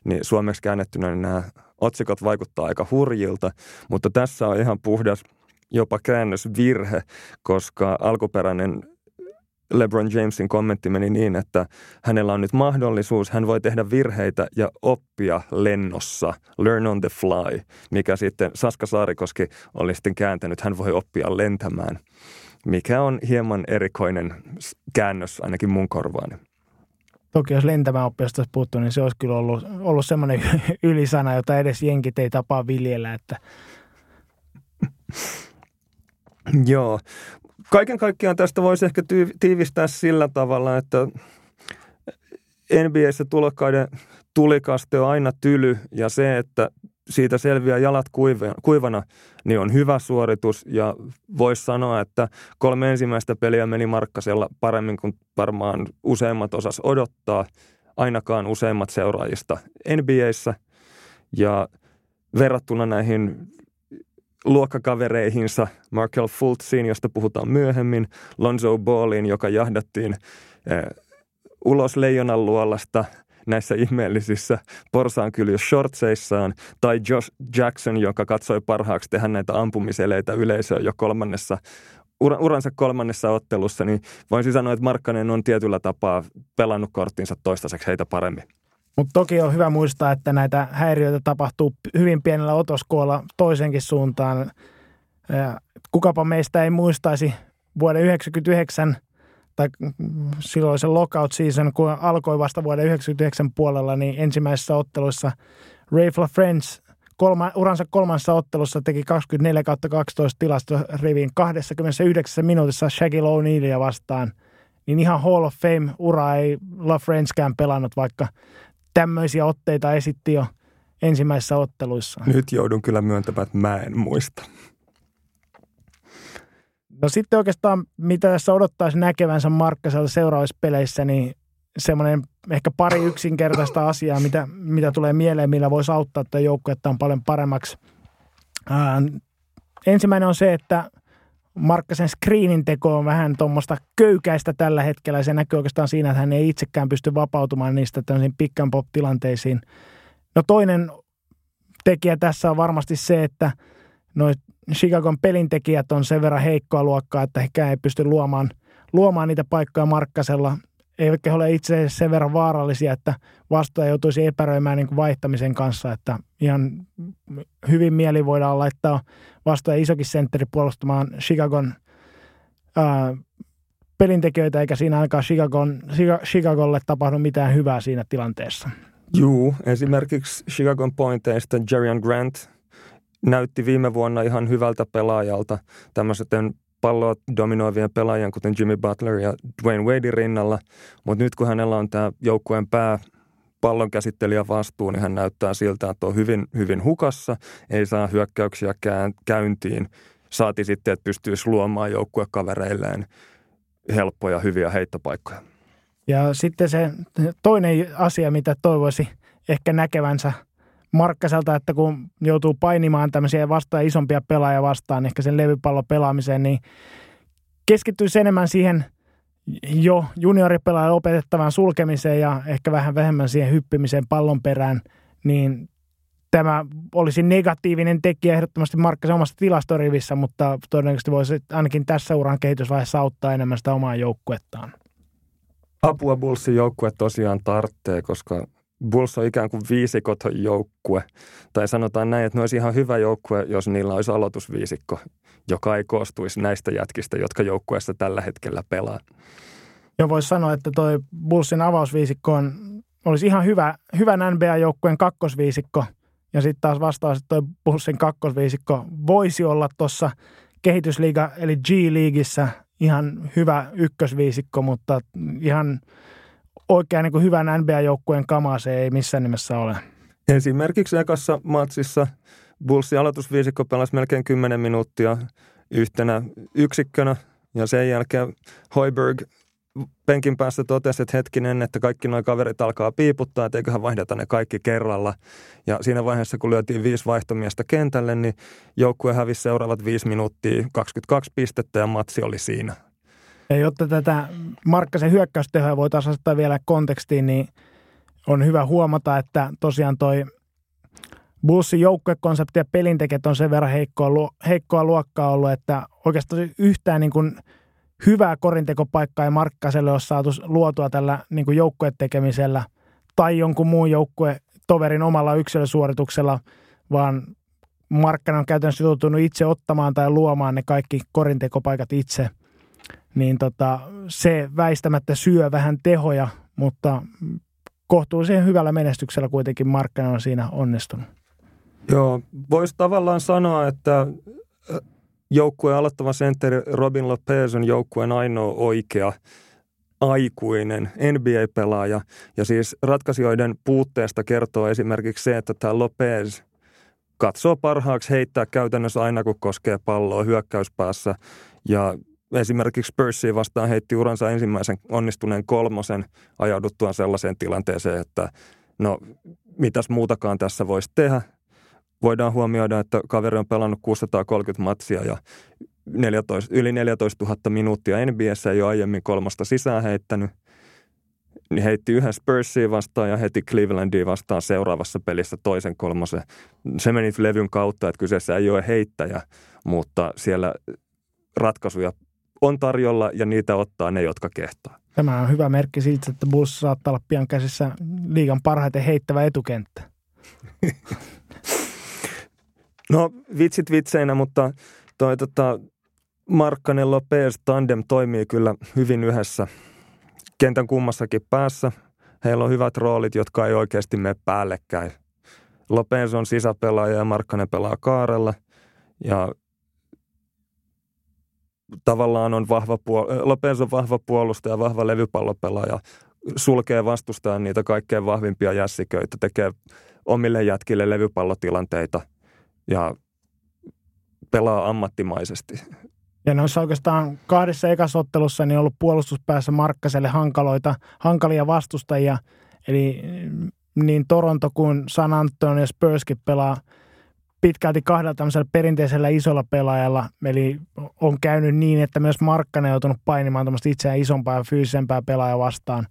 S2: niin suomeksi käännettynä niin nämä otsikot vaikuttaa aika hurjilta, mutta tässä on ihan puhdas jopa käännösvirhe, koska alkuperäinen LeBron Jamesin kommentti meni niin, että hänellä on nyt mahdollisuus, hän voi tehdä virheitä ja oppia lennossa, learn on the fly, mikä sitten Saska Saarikoski oli sitten kääntänyt, hän voi oppia lentämään, mikä on hieman erikoinen käännös ainakin mun korvaani.
S1: Toki jos lentämään oppiasta olisi puuttu, niin se olisi kyllä ollut, ollut semmoinen ylisana, jota edes jenkit ei tapaa viljellä, että
S2: Joo, kaiken kaikkiaan tästä voisi ehkä tiivistää sillä tavalla, että NBAssä tulokkaiden tulikaste on aina tyly ja se, että siitä selviää jalat kuivana, niin on hyvä suoritus ja voisi sanoa, että kolme ensimmäistä peliä meni Markkasella paremmin kuin varmaan useimmat osas odottaa, ainakaan useimmat seuraajista NBAssä ja verrattuna näihin luokkakavereihinsa Markel Fultziin, josta puhutaan myöhemmin, Lonzo Balliin, joka jahdattiin eh, ulos leijonan luolasta näissä ihmeellisissä porsaankyljys shortseissaan, tai Josh Jackson, joka katsoi parhaaksi tehdä näitä ampumiseleitä yleisöön jo kolmannessa uransa kolmannessa ottelussa, niin voisin sanoa, että Markkanen on tietyllä tapaa pelannut korttinsa toistaiseksi heitä paremmin.
S1: Mutta toki on hyvä muistaa, että näitä häiriöitä tapahtuu hyvin pienellä otoskoolla toisenkin suuntaan. Kukapa meistä ei muistaisi vuoden 1999 tai silloin se lockout season, kun alkoi vasta vuoden 1999 puolella, niin ensimmäisessä ottelussa Ray Friends kolma, uransa kolmannessa ottelussa teki 24 12 tilastoriviin 29 minuutissa Shaquille O'Nealia vastaan. Niin ihan Hall of Fame-ura ei LaFrenskään pelannut, vaikka tämmöisiä otteita esitti jo ensimmäisissä otteluissa.
S2: Nyt joudun kyllä myöntämään, että mä en muista.
S1: No sitten oikeastaan, mitä tässä odottaisi näkevänsä Markkaselta seuraavissa peleissä, niin semmoinen ehkä pari yksinkertaista asiaa, mitä, mitä tulee mieleen, millä voisi auttaa tätä joukkuetta on paljon paremmaksi. Ää, ensimmäinen on se, että Markkasen screenin teko on vähän tuommoista köykäistä tällä hetkellä. Se näkyy oikeastaan siinä, että hän ei itsekään pysty vapautumaan niistä tämmöisiin pick and pop tilanteisiin. No toinen tekijä tässä on varmasti se, että noin Chicagon pelintekijät on sen verran heikkoa luokkaa, että he ei pysty luomaan, luomaan niitä paikkoja Markkasella. Eivätkä ole itse sen verran vaarallisia, että vastaaja joutuisi epäröimään niin kuin vaihtamisen kanssa. Että ihan hyvin mieli voidaan laittaa vastaaja isokin sentteri puolustamaan Chicagon ää, pelintekijöitä, eikä siinä ainakaan Chicagon, Chicagolle tapahdu mitään hyvää siinä tilanteessa.
S2: Juu, esimerkiksi Chicagon pointeista Jerian Grant näytti viime vuonna ihan hyvältä pelaajalta tämmöisen palloa dominoivien pelaajien, kuten Jimmy Butler ja Dwayne Wadein rinnalla. Mutta nyt kun hänellä on tämä joukkueen pää pallon käsittelijä vastuu, niin hän näyttää siltä, että on hyvin, hyvin hukassa, ei saa hyökkäyksiä käyntiin. Saati sitten, että pystyisi luomaan joukkuekavereilleen helppoja, hyviä heittopaikkoja.
S1: Ja sitten se toinen asia, mitä toivoisi ehkä näkevänsä Markkaselta, että kun joutuu painimaan tämmöisiä vastaan isompia pelaajia vastaan, ehkä sen levypallon pelaamiseen, niin keskittyisi enemmän siihen jo junioripelaajan opetettavaan sulkemiseen ja ehkä vähän vähemmän siihen hyppimiseen pallon perään, niin tämä olisi negatiivinen tekijä ehdottomasti Markkasen omassa tilastorivissä, mutta todennäköisesti voisi ainakin tässä uran kehitysvaiheessa auttaa enemmän sitä omaa joukkuettaan.
S2: Apua Bullsin joukkue tosiaan tarvitsee, koska Bulls on ikään kuin viisikoton joukkue. Tai sanotaan näin, että ne olisi ihan hyvä joukkue, jos niillä olisi aloitusviisikko, joka ei koostuisi näistä jätkistä, jotka joukkueessa tällä hetkellä pelaa.
S1: Joo, voisi sanoa, että toi Bullsin avausviisikko on, olisi ihan hyvä, hyvän NBA-joukkueen kakkosviisikko. Ja sitten taas vastaus, että toi Bullsin kakkosviisikko voisi olla tuossa kehitysliiga eli G-liigissä ihan hyvä ykkösviisikko, mutta ihan oikein niin hyvän NBA-joukkueen kamaa se ei missään nimessä ole.
S2: Esimerkiksi ekassa matsissa Bullsin aloitusviisikko pelasi melkein 10 minuuttia yhtenä yksikkönä ja sen jälkeen Hoiberg penkin päässä totesi, että hetkinen, että kaikki nuo kaverit alkaa piiputtaa, että eiköhän vaihdeta ne kaikki kerralla. Ja siinä vaiheessa, kun lyötiin viisi vaihtomiestä kentälle, niin joukkue hävisi seuraavat viisi minuuttia, 22 pistettä ja matsi oli siinä.
S1: Ja jotta tätä Markkasen hyökkäystehoa voitaisiin asettaa vielä kontekstiin, niin on hyvä huomata, että tosiaan toi Bullsin joukkuekonsepti ja pelintekijät on sen verran heikkoa, heikkoa luokkaa ollut, että oikeastaan yhtään niin kuin hyvää korintekopaikkaa ei Markkaselle ole saatu luotua tällä niin kuin joukkuetekemisellä tai jonkun muun joukkue toverin omalla yksilösuorituksella, vaan Markkanen on käytännössä joutunut itse ottamaan tai luomaan ne kaikki korintekopaikat itse – niin tota, se väistämättä syö vähän tehoja, mutta kohtuullisen hyvällä menestyksellä kuitenkin Markkanen on siinä onnistunut.
S2: Joo, voisi tavallaan sanoa, että äh, joukkueen aloittava sentteri Robin Lopez on joukkueen ainoa oikea aikuinen NBA-pelaaja. Ja siis ratkaisijoiden puutteesta kertoo esimerkiksi se, että tämä Lopez katsoo parhaaksi heittää käytännössä aina, kun koskee palloa hyökkäyspäässä. Ja esimerkiksi Spursia vastaan heitti uransa ensimmäisen onnistuneen kolmosen ajauduttuaan sellaiseen tilanteeseen, että no mitäs muutakaan tässä voisi tehdä. Voidaan huomioida, että kaveri on pelannut 630 matsia ja 14, yli 14 000 minuuttia NBS ei ole aiemmin kolmosta sisään heittänyt. Niin heitti yhden Spursia vastaan ja heti Clevelandia vastaan seuraavassa pelissä toisen kolmosen. Se meni levyn kautta, että kyseessä ei ole heittäjä, mutta siellä ratkaisuja on tarjolla ja niitä ottaa ne, jotka kehtaa.
S1: Tämä on hyvä merkki siitä, että Bulls saattaa olla pian käsissä liigan parhaiten heittävä etukenttä.
S2: no vitsit vitseinä, mutta toi tota, Markkanen Lopez tandem toimii kyllä hyvin yhdessä kentän kummassakin päässä. Heillä on hyvät roolit, jotka ei oikeasti mene päällekkäin. Lopez on sisäpelaaja ja Markkanen pelaa kaarella. Ja tavallaan on vahva puol- Lopez on vahva puolustaja, vahva levypallopelaaja, sulkee vastustajan niitä kaikkein vahvimpia jässiköitä, tekee omille jätkille levypallotilanteita ja pelaa ammattimaisesti.
S1: Ja noissa oikeastaan kahdessa ekasottelussa niin on ollut puolustuspäässä Markkaselle hankaloita, hankalia vastustajia. Eli niin Toronto kuin San Antonio Spurskin pelaa pitkälti kahdella tämmöisellä perinteisellä isolla pelaajalla. Eli on käynyt niin, että myös Markkanen on joutunut painimaan tämmöistä itseään isompaa ja fyysisempää pelaajaa vastaan.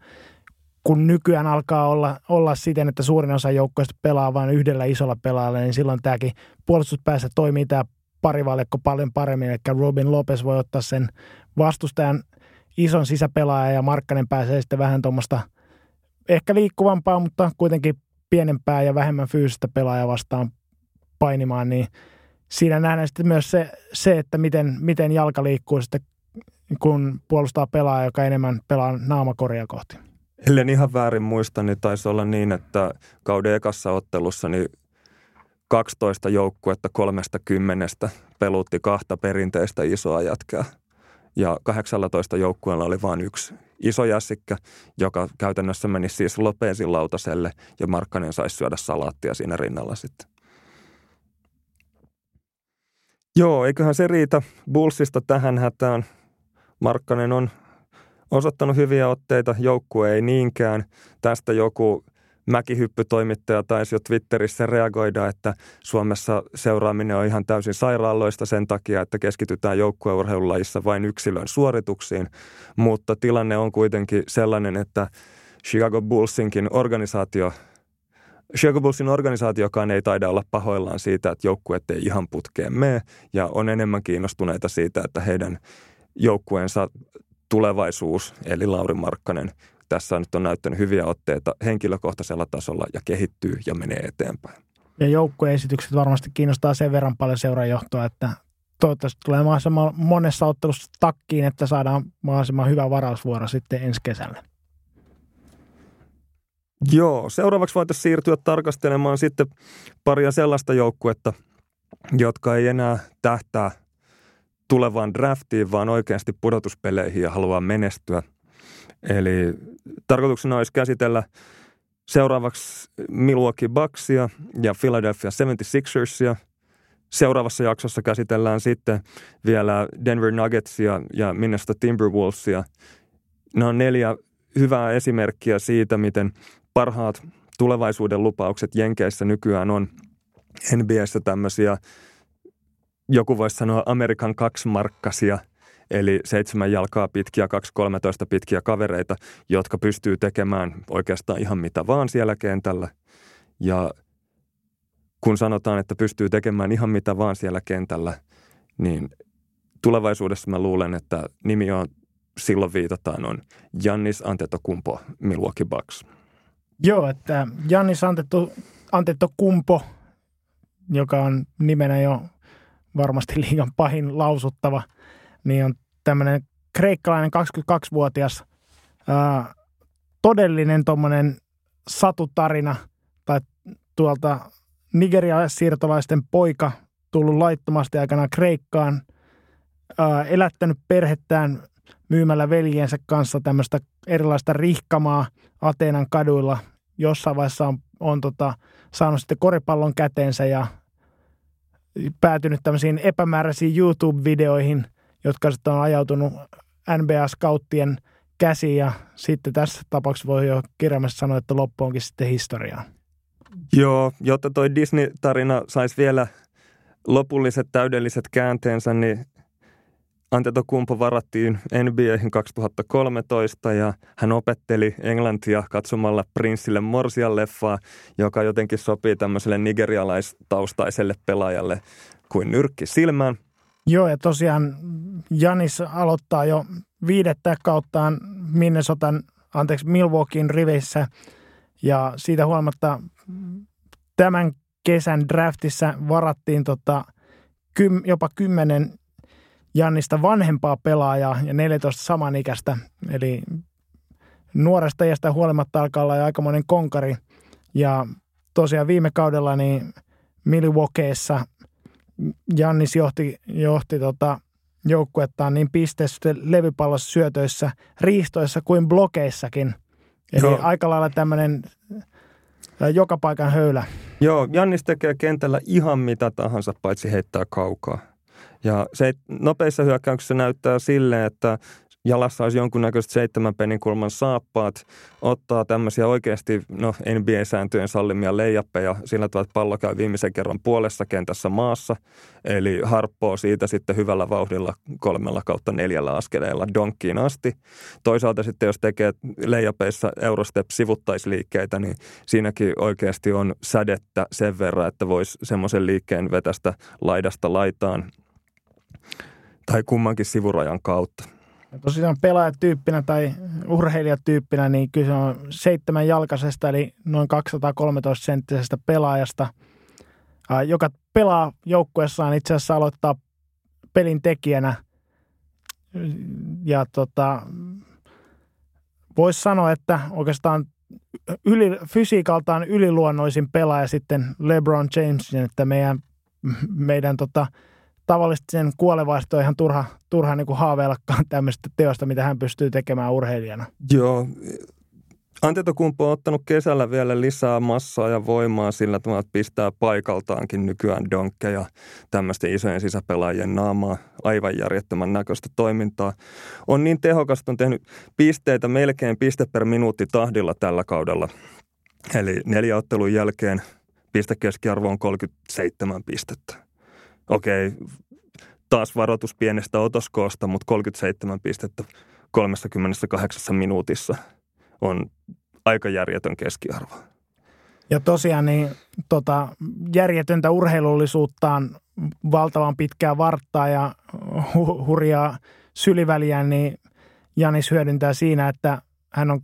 S1: Kun nykyään alkaa olla, olla siten, että suurin osa joukkoista pelaa vain yhdellä isolla pelaajalla, niin silloin tämäkin puolustuspäässä toimii tämä parivaljakko paljon paremmin. Eli Robin Lopez voi ottaa sen vastustajan ison sisäpelaaja ja Markkanen pääsee sitten vähän tuommoista ehkä liikkuvampaa, mutta kuitenkin pienempää ja vähemmän fyysistä pelaajaa vastaan painimaan, niin siinä nähdään sitten myös se, se että miten, miten jalka liikkuu sitten, kun puolustaa pelaaja, joka enemmän pelaa naamakoria kohti.
S2: Ellen ihan väärin muista, niin taisi olla niin, että kauden ekassa ottelussa niin 12 joukkuetta kolmesta kymmenestä pelutti kahta perinteistä isoa jätkää. Ja 18 joukkueella oli vain yksi iso jässikkä, joka käytännössä meni siis Lopesin lautaselle ja Markkanen saisi syödä salaattia siinä rinnalla sitten. Joo, eiköhän se riitä Bullsista tähän hätään. Markkanen on osoittanut hyviä otteita, joukkue ei niinkään. Tästä joku mäkihyppytoimittaja taisi jo Twitterissä reagoida, että Suomessa seuraaminen on ihan täysin sairaaloista sen takia, että keskitytään joukkueurheilulajissa vain yksilön suorituksiin. Mutta tilanne on kuitenkin sellainen, että Chicago Bullsinkin organisaatio Chicago organisaatiokaan ei taida olla pahoillaan siitä, että joukkueet ei ihan putkeen mene ja on enemmän kiinnostuneita siitä, että heidän joukkueensa tulevaisuus, eli Lauri Markkanen, tässä nyt on näyttänyt hyviä otteita henkilökohtaisella tasolla ja kehittyy ja menee eteenpäin.
S1: Ja joukkueesitykset varmasti kiinnostaa sen verran paljon seurajohtoa, että toivottavasti tulee mahdollisimman monessa ottelussa takkiin, että saadaan mahdollisimman hyvä varausvuoro sitten ensi kesällä.
S2: Joo, seuraavaksi voitaisiin siirtyä tarkastelemaan sitten paria sellaista joukkuetta, jotka ei enää tähtää tulevaan draftiin, vaan oikeasti pudotuspeleihin ja haluaa menestyä. Eli tarkoituksena olisi käsitellä seuraavaksi Milwaukee Bucksia ja Philadelphia 76ersia. Seuraavassa jaksossa käsitellään sitten vielä Denver Nuggetsia ja Minnesota Timberwolvesia. Nämä on neljä hyvää esimerkkiä siitä, miten parhaat tulevaisuuden lupaukset Jenkeissä nykyään on NBAssä tämmöisiä, joku voisi sanoa Amerikan kaksimarkkasia – eli seitsemän jalkaa pitkiä, kaksi kolmetoista pitkiä kavereita, jotka pystyy tekemään oikeastaan ihan mitä vaan siellä kentällä. Ja kun sanotaan, että pystyy tekemään ihan mitä vaan siellä kentällä, niin tulevaisuudessa mä luulen, että nimi on silloin viitataan on Jannis Antetokumpo Milwaukee Bucks.
S1: Joo, että Jannis Antetokumpo, joka on nimenä jo varmasti liigan pahin lausuttava, niin on tämmöinen kreikkalainen 22-vuotias ää, todellinen tuommoinen satutarina tai tuolta Nigeria-siirtolaisten poika tullut laittomasti aikana Kreikkaan, ää, elättänyt perhettään myymällä veljensä kanssa tämmöistä erilaista rihkamaa Ateenan kaduilla. Jossain vaiheessa on, on tota, saanut sitten koripallon käteensä ja päätynyt tämmöisiin epämääräisiin YouTube-videoihin – jotka sitten on ajautunut NBA-skauttien käsiin ja sitten tässä tapauksessa voi jo kirjaimessa sanoa, että loppu onkin sitten historiaa.
S2: Joo, jotta toi Disney-tarina saisi vielä lopulliset täydelliset käänteensä, niin Antetokumpo varattiin NBAihin 2013 ja hän opetteli englantia katsomalla Prinssille Morsian leffaa, joka jotenkin sopii tämmöiselle nigerialaistaustaiselle pelaajalle kuin nyrkki silmään –
S1: Joo, ja tosiaan Janis aloittaa jo viidettä kauttaan Minnesotan, anteeksi, Milwaukeein riveissä. Ja siitä huolimatta tämän kesän draftissa varattiin tota, kym, jopa kymmenen Jannista vanhempaa pelaajaa ja 14 samanikäistä. Eli nuoresta iästä huolimatta alkaa olla aikamoinen konkari. Ja tosiaan viime kaudella niin Milwaukeeissa Jannis johti, johti tota joukkuettaan niin pisteessä, levypallossa, syötöissä, riistoissa kuin blokeissakin. Eli Joo. aika lailla tämmöinen joka paikan höylä.
S2: Joo, Jannis tekee kentällä ihan mitä tahansa, paitsi heittää kaukaa. Ja se nopeissa hyökkäyksissä näyttää silleen, että jalassa olisi jonkunnäköiset seitsemän penin kulman saappaat, ottaa tämmöisiä oikeasti no, NBA-sääntöjen sallimia leijappeja sillä tavalla, että pallo käy viimeisen kerran puolessa kentässä maassa, eli harppoo siitä sitten hyvällä vauhdilla kolmella kautta neljällä askeleella donkkiin asti. Toisaalta sitten jos tekee leijapeissa Eurostep-sivuttaisliikkeitä, niin siinäkin oikeasti on sädettä sen verran, että voisi semmoisen liikkeen vetästä laidasta laitaan tai kummankin sivurajan kautta.
S1: Ja tosiaan pelaajatyyppinä tai urheilijatyyppinä, niin kyse on seitsemän jalkaisesta eli noin 213 senttisestä pelaajasta, joka pelaa joukkueessaan itse asiassa aloittaa pelin tekijänä. Ja tota, voisi sanoa, että oikeastaan yli, fysiikaltaan yliluonnoisin pelaaja sitten LeBron Jamesin, että meidän, meidän tota, tavallisesti sen kuolevaista on ihan turha, turha niin haaveillakaan tämmöistä teosta, mitä hän pystyy tekemään urheilijana.
S2: Joo. Antetokumpu on ottanut kesällä vielä lisää massaa ja voimaa sillä tavalla, että pistää paikaltaankin nykyään donkkeja tämmöisten isojen sisäpelaajien naamaa. Aivan järjettömän näköistä toimintaa. On niin tehokasta, on tehnyt pisteitä melkein piste per minuutti tahdilla tällä kaudella. Eli neljä ottelun jälkeen pistekeskiarvo on 37 pistettä okei, taas varoitus pienestä otoskoosta, mutta 37 pistettä 38 minuutissa on aika järjetön keskiarvo.
S1: Ja tosiaan niin, tota, järjetöntä urheilullisuuttaan valtavan pitkää varttaa ja hu- hurjaa syliväliä, niin Janis hyödyntää siinä, että hän on,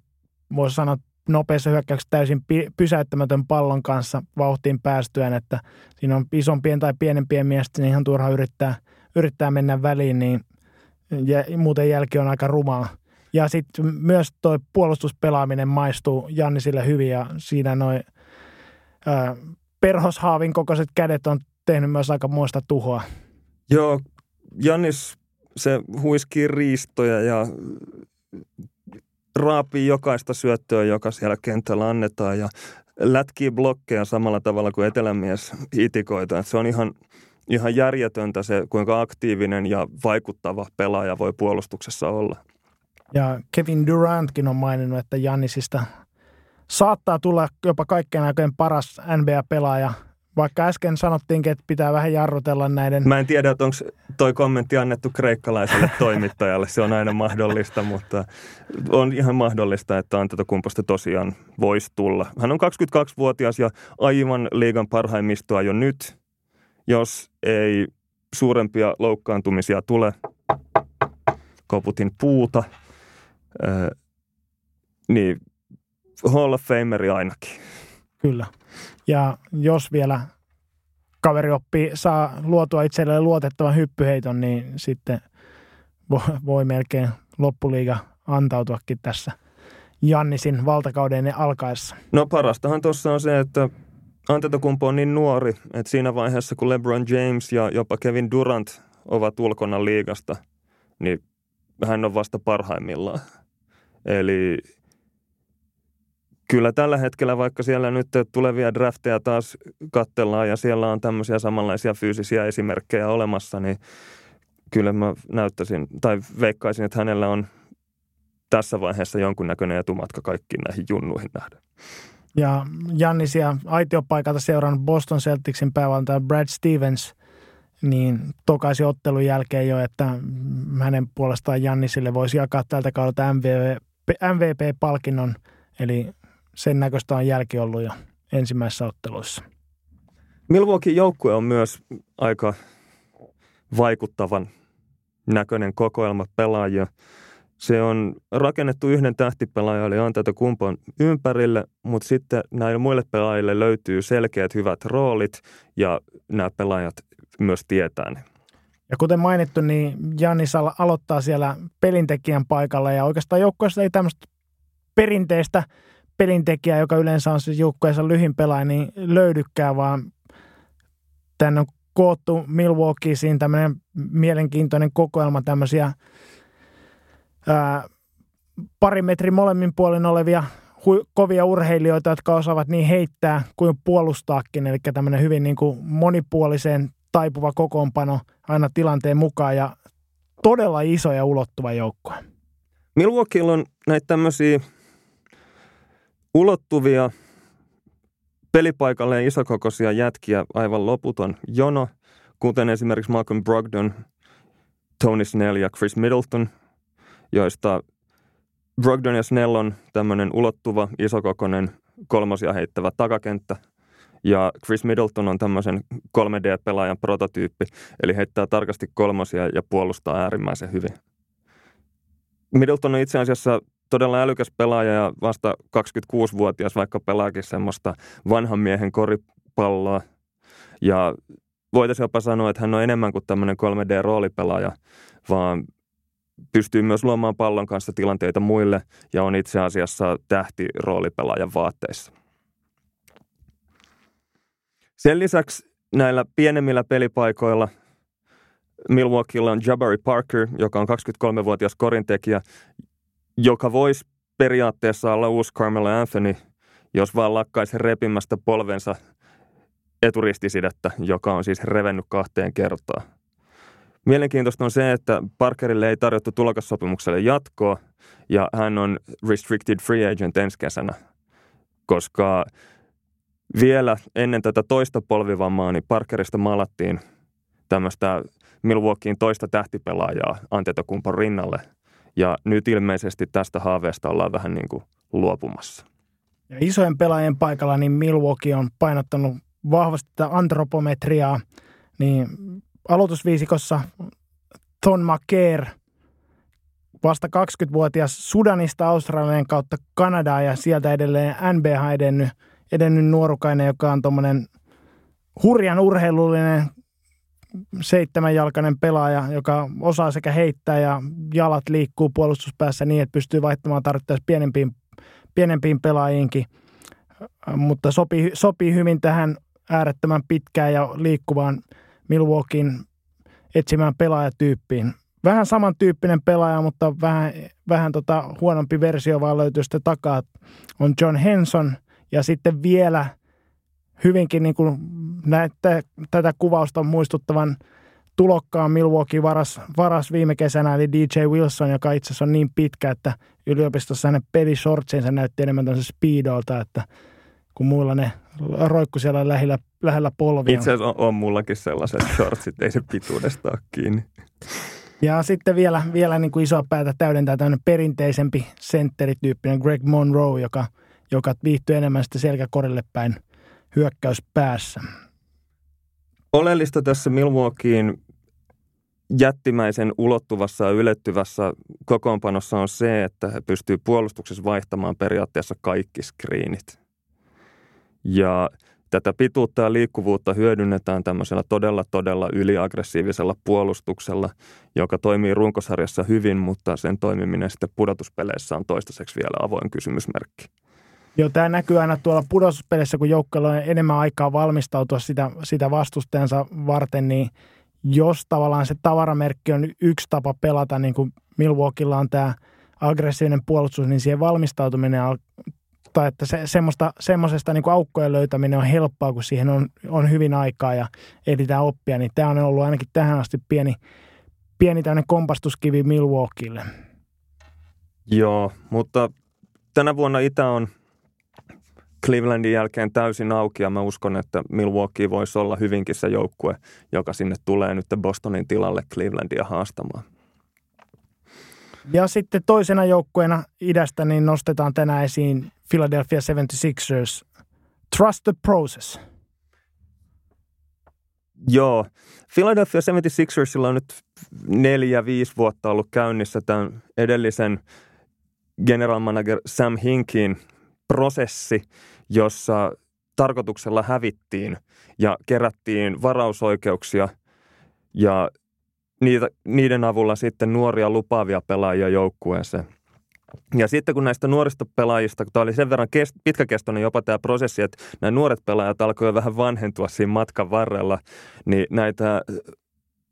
S1: voisi sanoa, nopeassa hyökkäyksessä täysin pysäyttämätön pallon kanssa vauhtiin päästyään, että siinä on isompien tai pienempien miesten ihan turha yrittää, yrittää mennä väliin, niin ja muuten jälki on aika rumaa. Ja sitten myös tuo puolustuspelaaminen maistuu Jannisille hyvin ja siinä noin perhoshaavin kokoiset kädet on tehnyt myös aika muista tuhoa.
S2: Joo, Jannis se huiskii riistoja ja raapii jokaista syöttöä, joka siellä kentällä annetaan ja lätkii blokkeja samalla tavalla kuin etelämies itikoita. Se on ihan, ihan järjetöntä se, kuinka aktiivinen ja vaikuttava pelaaja voi puolustuksessa olla.
S1: Ja Kevin Durantkin on maininnut, että Jannisista saattaa tulla jopa kaikkien aikojen paras NBA-pelaaja – vaikka äsken sanottiinkin, että pitää vähän jarrutella näiden...
S2: Mä en tiedä, että onko toi kommentti annettu kreikkalaiselle toimittajalle. Se on aina mahdollista, mutta on ihan mahdollista, että Antetokumposta tosiaan voisi tulla. Hän on 22-vuotias ja aivan liigan parhaimmistoa jo nyt. Jos ei suurempia loukkaantumisia tule, koputin puuta, niin Hall of Fameri ainakin.
S1: Kyllä. Ja jos vielä kaveri oppii, saa luotua itselleen luotettavan hyppyheiton, niin sitten voi melkein loppuliiga antautuakin tässä Jannisin valtakauden alkaessa.
S2: No parastahan tuossa on se, että Antetokumpu on niin nuori, että siinä vaiheessa kun LeBron James ja jopa Kevin Durant ovat ulkona liigasta, niin hän on vasta parhaimmillaan. Eli Kyllä tällä hetkellä, vaikka siellä nyt tulevia drafteja taas katsellaan ja siellä on tämmöisiä samanlaisia fyysisiä esimerkkejä olemassa, niin kyllä mä näyttäisin tai veikkaisin, että hänellä on tässä vaiheessa jonkunnäköinen etumatka kaikkiin näihin junnuihin nähden.
S1: Ja Jannisia aitiopaikalta seurannut Boston Celticsin päävaltaja Brad Stevens, niin tokaisi ottelun jälkeen jo, että hänen puolestaan Jannisille voisi jakaa tältä kaudelta MVP, MVP-palkinnon, eli sen näköistä on jälki ollut jo ensimmäisissä otteluissa.
S2: Milwaukee joukkue on myös aika vaikuttavan näköinen kokoelma pelaajia. Se on rakennettu yhden tähtipelaajan eli Antetokumpon ympärille, mutta sitten näille muille pelaajille löytyy selkeät hyvät roolit ja nämä pelaajat myös tietää ne.
S1: Ja kuten mainittu, niin Jannis aloittaa siellä pelintekijän paikalla ja oikeastaan joukkueessa ei tämmöistä perinteistä – pelintekijä, joka yleensä on siis joukkueensa lyhin pelaaja, niin löydykään, vaan tänne on koottu Milwaukeeisiin tämmöinen mielenkiintoinen kokoelma tämmöisiä ää, pari metri molemmin puolin olevia hu- kovia urheilijoita, jotka osaavat niin heittää kuin puolustaakin. Eli tämmöinen hyvin niin kuin monipuoliseen taipuva kokoonpano aina tilanteen mukaan ja todella iso ja ulottuva joukkue.
S2: Milwaukeella on näitä tämmöisiä ulottuvia pelipaikalleen isokokoisia jätkiä aivan loputon jono, kuten esimerkiksi Malcolm Brogdon, Tony Snell ja Chris Middleton, joista Brogdon ja Snell on tämmöinen ulottuva, isokokoinen, kolmosia heittävä takakenttä. Ja Chris Middleton on tämmöisen 3D-pelaajan prototyyppi, eli heittää tarkasti kolmosia ja puolustaa äärimmäisen hyvin. Middleton on itse asiassa todella älykäs pelaaja ja vasta 26-vuotias, vaikka pelaakin semmoista vanhan miehen koripalloa. Ja voitaisiin jopa sanoa, että hän on enemmän kuin tämmöinen 3D-roolipelaaja, vaan pystyy myös luomaan pallon kanssa tilanteita muille ja on itse asiassa tähti roolipelaajan vaatteissa. Sen lisäksi näillä pienemmillä pelipaikoilla Milwaukeella on Jabari Parker, joka on 23-vuotias korintekijä, joka voisi periaatteessa olla uusi Carmelo Anthony, jos vaan lakkaisi repimästä polvensa eturistisidettä, joka on siis revennyt kahteen kertaan. Mielenkiintoista on se, että Parkerille ei tarjottu tulokassopimukselle jatkoa ja hän on restricted free agent ensi kesänä, koska vielä ennen tätä toista polvivammaa niin Parkerista malattiin tämmöistä Milwaukeein toista tähtipelaajaa Antetokumpon rinnalle – ja nyt ilmeisesti tästä haaveesta ollaan vähän niin kuin luopumassa.
S1: Ja isojen pelaajien paikalla niin Milwaukee on painottanut vahvasti tätä antropometriaa. Niin aloitusviisikossa Ton McCare, vasta 20-vuotias Sudanista Australian kautta Kanadaa ja sieltä edelleen NBA edennyt, edennyt nuorukainen, joka on tuommoinen hurjan urheilullinen seitsemänjalkainen pelaaja, joka osaa sekä heittää ja jalat liikkuu puolustuspäässä niin, että pystyy vaihtamaan tarvittaessa pienempiin, pienempiin pelaajiinkin. Mutta sopii, sopii hyvin tähän äärettömän pitkään ja liikkuvaan Milwaukeein etsimään pelaajatyyppiin. Vähän samantyyppinen pelaaja, mutta vähän, vähän tota huonompi versio vaan löytyy sitten takaa. On John Henson ja sitten vielä – hyvinkin niin kuin näette tätä kuvausta muistuttavan tulokkaan Milwaukee varas, varas viime kesänä, eli DJ Wilson, joka itse asiassa on niin pitkä, että yliopistossa hänen pelishortsinsa näytti enemmän tämmöisen speedolta, että kun muilla ne roikku siellä lähellä, lähellä polvia.
S2: Itse asiassa on, on mullakin sellaiset shortsit, ei se pituudesta ole kiinni.
S1: Ja sitten vielä, vielä niin kuin isoa päätä täydentää tämmöinen perinteisempi sentterityyppinen Greg Monroe, joka, joka viihtyy enemmän sitten selkäkorille päin – hyökkäys päässä.
S2: Oleellista tässä Milwaukeein jättimäisen ulottuvassa ja ylettyvässä kokoonpanossa on se, että he pystyy puolustuksessa vaihtamaan periaatteessa kaikki screenit. Ja tätä pituutta ja liikkuvuutta hyödynnetään tämmöisellä todella, todella yliaggressiivisella puolustuksella, joka toimii runkosarjassa hyvin, mutta sen toimiminen sitten pudotuspeleissä on toistaiseksi vielä avoin kysymysmerkki.
S1: Joo, tämä näkyy aina tuolla pudotuspelissä, kun joukkueella on enemmän aikaa valmistautua sitä, sitä vastustajansa varten, niin jos tavallaan se tavaramerkki on yksi tapa pelata, niin kuin Milwaukeella on tämä aggressiivinen puolustus, niin siihen valmistautuminen tai että se, semmoista, semmoisesta niin aukkojen löytäminen on helppoa, kun siihen on, on hyvin aikaa ja ehditään oppia, niin tämä on ollut ainakin tähän asti pieni, pieni tämmöinen kompastuskivi Milwaukeelle.
S2: Joo, mutta tänä vuonna Itä on Clevelandin jälkeen täysin auki ja mä uskon, että Milwaukee voisi olla hyvinkin se joukkue, joka sinne tulee nyt Bostonin tilalle Clevelandia haastamaan.
S1: Ja sitten toisena joukkueena idästä niin nostetaan tänään esiin Philadelphia 76ers. Trust the process.
S2: Joo. Philadelphia 76ersilla on nyt neljä, viisi vuotta ollut käynnissä tämän edellisen general manager Sam Hinkin prosessi, jossa tarkoituksella hävittiin ja kerättiin varausoikeuksia ja niitä, niiden avulla sitten nuoria lupaavia pelaajia joukkueeseen. Ja sitten kun näistä nuorista pelaajista, kun tämä oli sen verran kest, pitkäkestoinen jopa tämä prosessi, että nämä nuoret pelaajat alkoivat vähän vanhentua siinä matkan varrella, niin näitä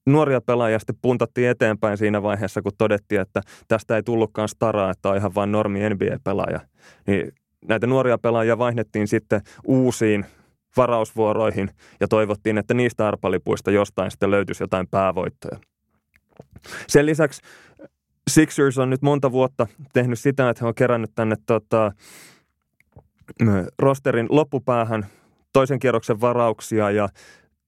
S2: nuoria pelaajia sitten puntattiin eteenpäin siinä vaiheessa, kun todettiin, että tästä ei tullutkaan staraa, että on ihan vain normi NBA-pelaaja. Niin näitä nuoria pelaajia vaihdettiin sitten uusiin varausvuoroihin ja toivottiin, että niistä arpalipuista jostain sitten löytyisi jotain päävoittoja. Sen lisäksi Sixers on nyt monta vuotta tehnyt sitä, että he on kerännyt tänne tota, rosterin loppupäähän toisen kierroksen varauksia ja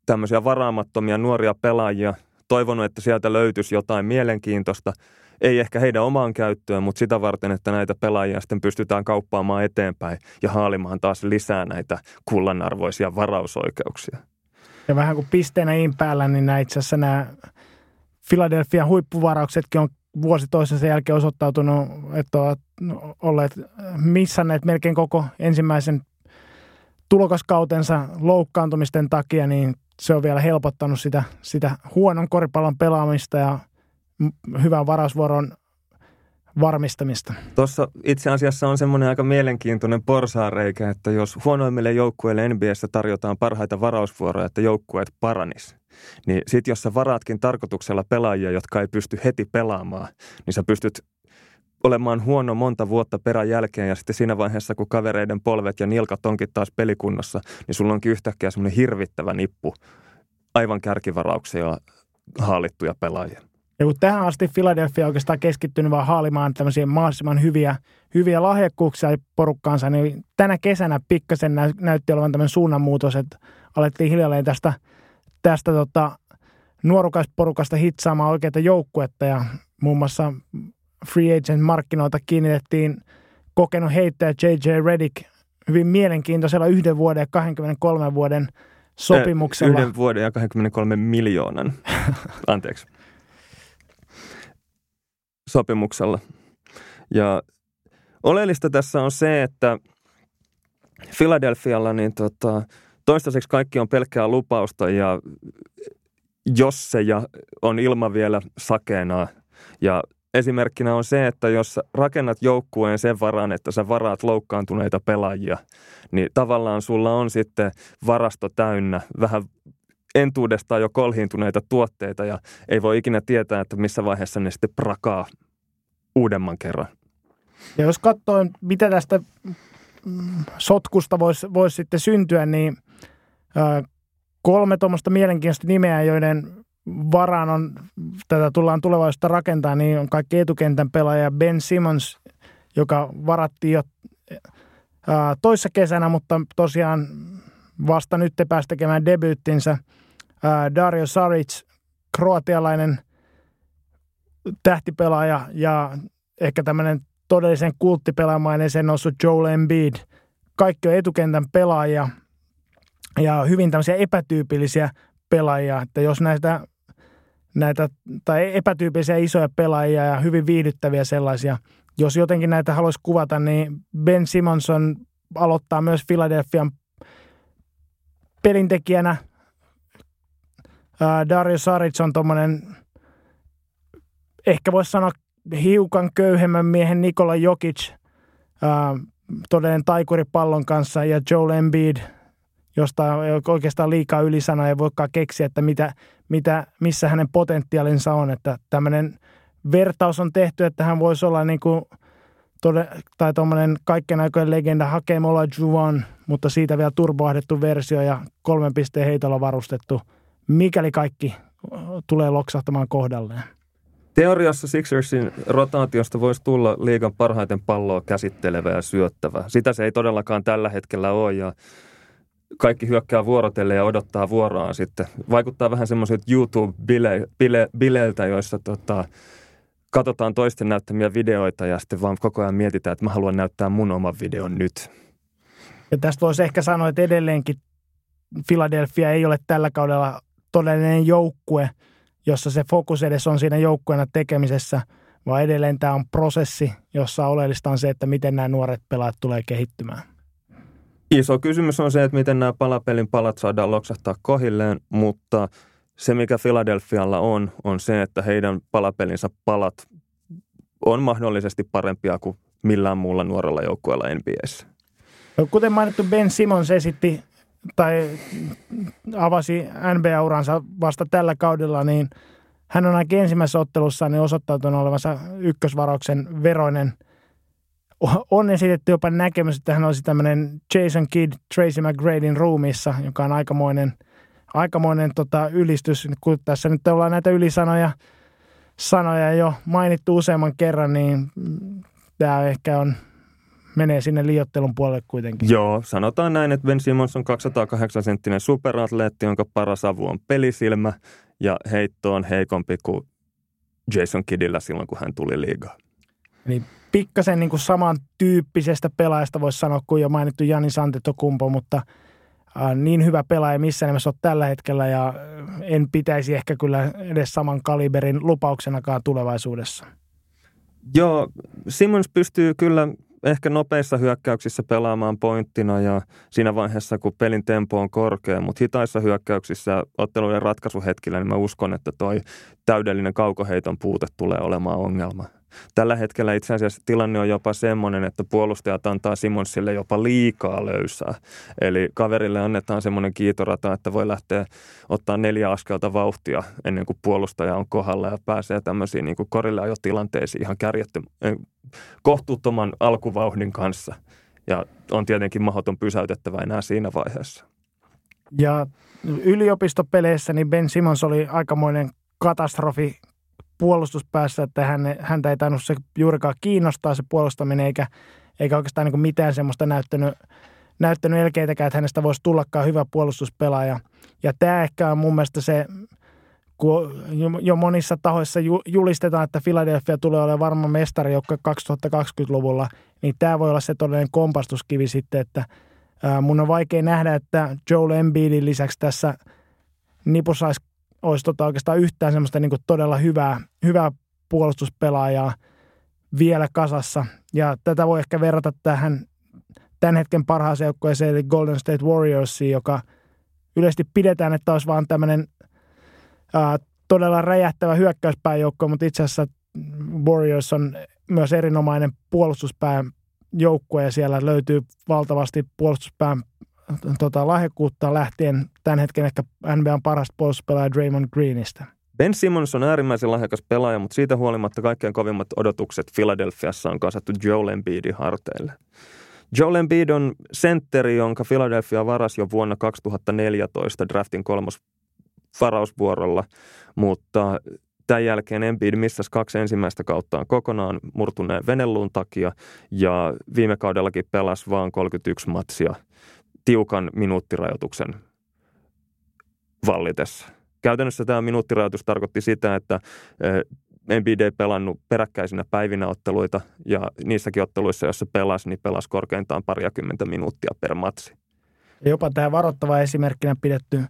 S2: tämmöisiä varaamattomia nuoria pelaajia. Toivonut, että sieltä löytyisi jotain mielenkiintoista. Ei ehkä heidän omaan käyttöön, mutta sitä varten, että näitä pelaajia sitten pystytään kauppaamaan eteenpäin ja haalimaan taas lisää näitä kullanarvoisia varausoikeuksia.
S1: Ja vähän kuin pisteenä in päällä, niin nämä itse asiassa nämä Philadelphian huippuvarauksetkin on vuosi toisensa jälkeen osoittautunut, että ovat olleet missanneet melkein koko ensimmäisen tulokaskautensa loukkaantumisten takia, niin se on vielä helpottanut sitä, sitä huonon koripallon pelaamista ja hyvän varausvuoron varmistamista.
S2: Tuossa itse asiassa on semmoinen aika mielenkiintoinen porsaareikä, että jos huonoimmille joukkueille NBAssä tarjotaan parhaita varausvuoroja, että joukkueet paranis, niin sit jos sä varaatkin tarkoituksella pelaajia, jotka ei pysty heti pelaamaan, niin sä pystyt olemaan huono monta vuotta perän jälkeen ja sitten siinä vaiheessa, kun kavereiden polvet ja nilkat onkin taas pelikunnossa, niin sulla onkin yhtäkkiä semmoinen hirvittävä nippu aivan kärkivarauksia haalittuja pelaajia.
S1: Ja kun tähän asti Philadelphia oikeastaan keskittynyt vaan haalimaan tämmöisiä mahdollisimman hyviä, hyviä lahjakkuuksia porukkaansa, niin tänä kesänä pikkasen näytti olevan tämmöinen suunnanmuutos, että alettiin hiljalleen tästä, tästä tota, nuorukaisporukasta hitsaamaan oikeita joukkuetta ja muun muassa free agent markkinoilta kiinnitettiin kokenut heittäjä J.J. Redick hyvin mielenkiintoisella yhden vuoden ja 23 vuoden sopimuksella.
S2: Yhden vuoden ja 23 miljoonan, anteeksi, sopimuksella. Ja oleellista tässä on se, että Philadelphialla niin tota, toistaiseksi kaikki on pelkkää lupausta ja jos se ja on ilma vielä sakeena ja esimerkkinä on se, että jos rakennat joukkueen sen varaan, että sä varaat loukkaantuneita pelaajia, niin tavallaan sulla on sitten varasto täynnä vähän entuudestaan jo kolhiintuneita tuotteita ja ei voi ikinä tietää, että missä vaiheessa ne sitten prakaa uudemman kerran.
S1: Ja jos katsoo, mitä tästä sotkusta voisi vois sitten syntyä, niin kolme tuommoista mielenkiintoista nimeä, joiden varaan on, tätä tullaan tulevaisuutta rakentaa, niin on kaikki etukentän pelaaja Ben Simmons, joka varattiin jo toissa kesänä, mutta tosiaan vasta nyt pääsi tekemään debyyttinsä. Ää, Dario Saric, kroatialainen tähtipelaaja ja ehkä tämmöinen todellisen kulttipelaamainen sen noussut Joel Embiid. Kaikki on etukentän pelaajia ja hyvin tämmöisiä epätyypillisiä pelaajia, että jos näitä näitä tai epätyypillisiä isoja pelaajia ja hyvin viihdyttäviä sellaisia. Jos jotenkin näitä haluaisi kuvata, niin Ben Simonson aloittaa myös Philadelphian pelintekijänä. Dario Saric on tuommoinen, ehkä voisi sanoa hiukan köyhemmän miehen Nikola Jokic, todellinen taikuri pallon kanssa ja Joel Embiid – josta oikeastaan liikaa ylisanoja ei voikaan keksiä, että mitä, mitä, missä hänen potentiaalinsa on. Että tämmöinen vertaus on tehty, että hän voisi olla niin kuin tode, tai tuommoinen kaikkien aikojen legenda Hakeem Olajuwon, mutta siitä vielä turboahdettu versio ja kolmen pisteen heitolla varustettu, mikäli kaikki tulee loksahtamaan kohdalleen.
S2: Teoriassa Sixersin rotaatiosta voisi tulla liigan parhaiten palloa käsittelevä ja syöttävä. Sitä se ei todellakaan tällä hetkellä ole ja kaikki hyökkää vuorotelle ja odottaa vuoroaan sitten. Vaikuttaa vähän semmoisilta YouTube-bileiltä, joissa tota, katsotaan toisten näyttämiä videoita ja sitten vaan koko ajan mietitään, että mä haluan näyttää mun oman videon nyt.
S1: Ja tästä voisi ehkä sanoa, että edelleenkin Philadelphia ei ole tällä kaudella todellinen joukkue, jossa se fokus edes on siinä joukkueena tekemisessä, vaan edelleen tämä on prosessi, jossa oleellista on se, että miten nämä nuoret pelaajat tulee kehittymään.
S2: Iso kysymys on se, että miten nämä palapelin palat saadaan loksahtaa kohilleen, mutta se mikä Philadelphialla on, on se, että heidän palapelinsä palat on mahdollisesti parempia kuin millään muulla nuorella joukkueella NBAssä.
S1: No, kuten mainittu, Ben Simmons esitti tai avasi NBA-uransa vasta tällä kaudella, niin hän on ainakin ensimmäisessä ottelussa niin osoittautunut olevansa ykkösvarauksen veroinen. On esitetty jopa näkemys, että hän olisi tämmöinen Jason Kidd Tracy McGradin ruumissa, joka on aikamoinen, aikamoinen tota, ylistys. Kun tässä nyt ollaan näitä ylisanoja sanoja jo mainittu useamman kerran, niin tämä ehkä on menee sinne liottelun puolelle kuitenkin.
S2: Joo, sanotaan näin, että Ben Simmons on 208 senttinen superatleetti, jonka paras avu on pelisilmä ja heitto on heikompi kuin Jason Kiddillä silloin, kun hän tuli liigaan.
S1: Eli pikkasen niin kuin samantyyppisestä pelaajasta voisi sanoa kuin jo mainittu Jani Santetokumpo, mutta äh, niin hyvä pelaaja missä nimessä on tällä hetkellä ja en pitäisi ehkä kyllä edes saman kaliberin lupauksenakaan tulevaisuudessa.
S2: Joo, Simmons pystyy kyllä ehkä nopeissa hyökkäyksissä pelaamaan pointtina ja siinä vaiheessa, kun pelin tempo on korkea, mutta hitaissa hyökkäyksissä otteluiden ratkaisuhetkillä, niin mä uskon, että toi täydellinen kaukoheiton puute tulee olemaan ongelma. Tällä hetkellä itse asiassa tilanne on jopa semmoinen, että puolustajat antaa Simonsille jopa liikaa löysää. Eli kaverille annetaan semmoinen kiitorata, että voi lähteä ottaa neljä askelta vauhtia ennen kuin puolustaja on kohdalla ja pääsee tämmöisiin niin kuin korille jo tilanteisiin ihan kärjetty, eh, kohtuuttoman alkuvauhdin kanssa. Ja on tietenkin mahdoton pysäytettävä enää siinä vaiheessa.
S1: Ja yliopistopeleissä niin Ben Simons oli aikamoinen katastrofi puolustuspäässä, että hän, häntä ei tainnut se juurikaan kiinnostaa se puolustaminen, eikä, eikä oikeastaan niin mitään semmoista näyttänyt, näyttänyt elkeitäkään, että hänestä voisi tullakaan hyvä puolustuspelaaja. Ja tämä ehkä on mun mielestä se, kun jo monissa tahoissa julistetaan, että Philadelphia tulee olemaan varma mestari, joka 2020-luvulla, niin tämä voi olla se todellinen kompastuskivi sitten, että mun on vaikea nähdä, että Joel Embiidin lisäksi tässä nipusaisi olisi tota oikeastaan yhtään semmoista niin todella hyvää, hyvää puolustuspelaajaa vielä kasassa. Ja tätä voi ehkä verrata tähän tämän hetken parhaaseen joukkueeseen, eli Golden State Warriorsiin, joka yleisesti pidetään, että olisi vaan tämmöinen ää, todella räjähtävä hyökkäyspääjoukko, mutta itse asiassa Warriors on myös erinomainen puolustuspään joukkue ja siellä löytyy valtavasti puolustuspään tota, lahjakkuutta lähtien tämän hetken ehkä NBAn parasta puolustuspelaaja Draymond Greenistä.
S2: Ben Simmons on äärimmäisen lahjakas pelaaja, mutta siitä huolimatta kaikkein kovimmat odotukset Philadelphiassa on kasattu Joel Embiidin harteille. Joel Embiid on sentteri, jonka Philadelphia varasi jo vuonna 2014 draftin kolmos varausvuorolla, mutta tämän jälkeen Embiid missasi kaksi ensimmäistä kauttaan kokonaan murtuneen venelluun takia ja viime kaudellakin pelasi vain 31 matsia – tiukan minuuttirajoituksen vallitessa. Käytännössä tämä minuuttirajoitus tarkoitti sitä, että ei pelannut peräkkäisinä päivinä otteluita ja niissäkin otteluissa, joissa pelasi, niin pelasi korkeintaan pariakymmentä minuuttia per matsi.
S1: Jopa tämä varoittava esimerkkinä pidetty,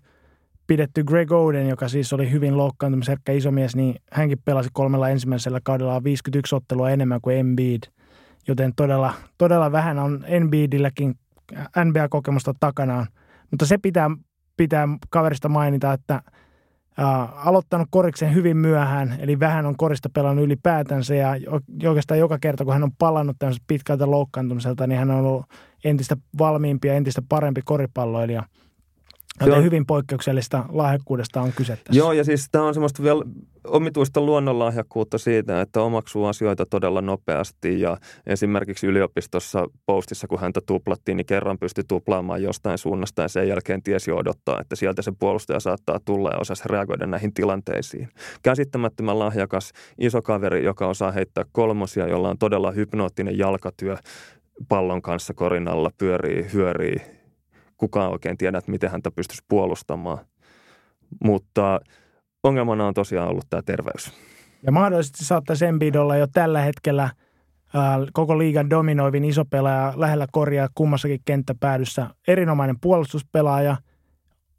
S1: pidetty Greg Oden, joka siis oli hyvin loukkaantumisherkkä isomies, niin hänkin pelasi kolmella ensimmäisellä kaudella 51 ottelua enemmän kuin Embiid. Joten todella, todella vähän on Embiidilläkin NBA-kokemusta takanaan. Mutta se pitää, pitää kaverista mainita, että ää, aloittanut koriksen hyvin myöhään, eli vähän on korista pelannut ylipäätänsä ja oikeastaan joka kerta, kun hän on palannut tämmöiseltä pitkältä loukkaantumiselta, niin hän on ollut entistä valmiimpi ja entistä parempi koripalloilija – Joten Joo. hyvin poikkeuksellista lahjakkuudesta on kyse tässä.
S2: Joo, ja siis tämä on semmoista vielä omituista luonnonlahjakkuutta siitä, että omaksuu asioita todella nopeasti. Ja esimerkiksi yliopistossa postissa, kun häntä tuplattiin, niin kerran pystyi tuplaamaan jostain suunnasta ja sen jälkeen tiesi odottaa, että sieltä se puolustaja saattaa tulla ja osasi reagoida näihin tilanteisiin. Käsittämättömän lahjakas iso kaveri, joka osaa heittää kolmosia, jolla on todella hypnoottinen jalkatyö pallon kanssa korinalla, pyörii, hyörii kukaan oikein tiedä, että miten häntä pystyisi puolustamaan. Mutta ongelmana on tosiaan ollut tämä terveys.
S1: Ja mahdollisesti saattaisi Embiid olla jo tällä hetkellä koko liigan dominoivin iso pelaaja lähellä korjaa kummassakin kenttäpäädyssä. Erinomainen puolustuspelaaja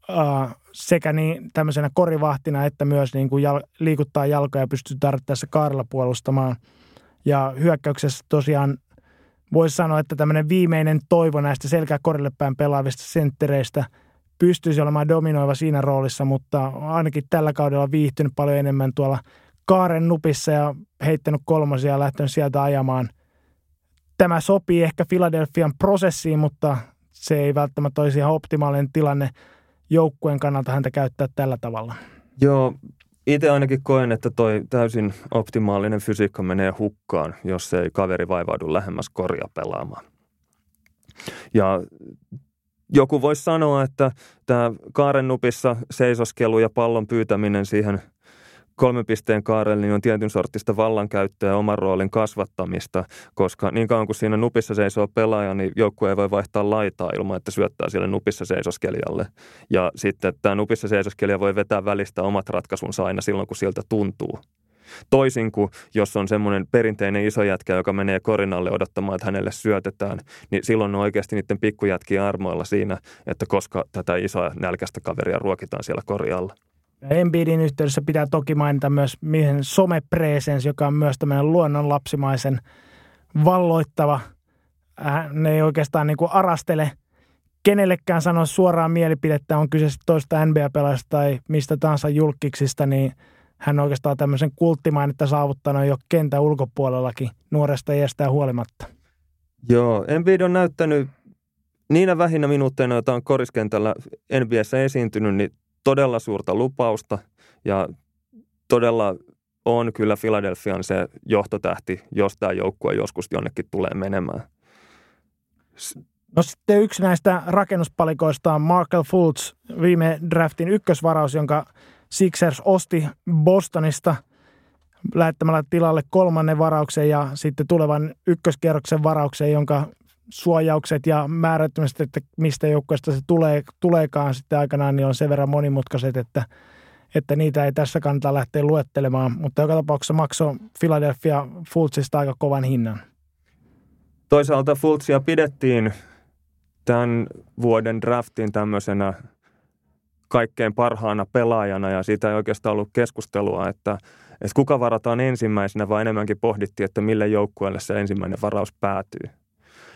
S1: äh, sekä niin tämmöisenä korivahtina, että myös niin kuin jal- liikuttaa jalkoja ja pystyy tarvittaessa kaarella puolustamaan. Ja hyökkäyksessä tosiaan voisi sanoa, että tämmöinen viimeinen toivo näistä selkää korille päin pelaavista senttereistä pystyisi olemaan dominoiva siinä roolissa, mutta ainakin tällä kaudella viihtynyt paljon enemmän tuolla kaaren nupissa ja heittänyt kolmosia ja lähtenyt sieltä ajamaan. Tämä sopii ehkä Philadelphian prosessiin, mutta se ei välttämättä olisi ihan optimaalinen tilanne joukkueen kannalta häntä käyttää tällä tavalla.
S2: Joo, itse ainakin koen, että toi täysin optimaalinen fysiikka menee hukkaan, jos ei kaveri vaivaudu lähemmäs korja pelaamaan. Ja joku voisi sanoa, että tämä kaaren nupissa seisoskelu ja pallon pyytäminen siihen – kolmen pisteen kaarelle niin on tietyn sortista vallankäyttöä ja oman roolin kasvattamista, koska niin kauan kuin siinä nupissa seisoo pelaaja, niin joukkue ei voi vaihtaa laitaa ilman, että syöttää sille nupissa seisoskelijalle. Ja sitten tämä nupissa seisoskelija voi vetää välistä omat ratkaisunsa aina silloin, kun siltä tuntuu. Toisin kuin jos on semmoinen perinteinen iso jätkä, joka menee korinalle odottamaan, että hänelle syötetään, niin silloin on oikeasti niiden pikkujätkiä armoilla siinä, että koska tätä isoa nälkästä kaveria ruokitaan siellä korjalla.
S1: Embiidin yhteydessä pitää toki mainita myös mihin somepresens, joka on myös tämmöinen luonnonlapsimaisen valloittava. Ne ei oikeastaan niin kuin arastele kenellekään sanoa suoraan mielipidettä, on kyse toista NBA-pelaajasta tai mistä tahansa julkiksista, niin hän on oikeastaan tämmöisen kulttimainetta saavuttanut jo kentän ulkopuolellakin nuoresta iästään huolimatta.
S2: Joo, Embiid on näyttänyt niinä vähinä minuutteina, joita on koriskentällä NBAssä esiintynyt, niin todella suurta lupausta ja todella on kyllä Philadelphian se johtotähti, jos tämä joukkue joskus jonnekin tulee menemään.
S1: No sitten yksi näistä rakennuspalikoista on Markel Fultz, viime draftin ykkösvaraus, jonka Sixers osti Bostonista lähettämällä tilalle kolmannen varauksen ja sitten tulevan ykköskierroksen varauksen, jonka suojaukset ja määrättömästi, että mistä joukkueesta se tulee, tuleekaan sitten aikanaan, niin on sen verran monimutkaiset, että, että niitä ei tässä kannata lähteä luettelemaan. Mutta joka tapauksessa maksoi Philadelphia Fultzista aika kovan hinnan.
S2: Toisaalta Fultzia pidettiin tämän vuoden draftin tämmöisenä kaikkein parhaana pelaajana ja siitä ei oikeastaan ollut keskustelua, että, että kuka varataan ensimmäisenä, vaan enemmänkin pohdittiin, että mille joukkueelle se ensimmäinen varaus päätyy.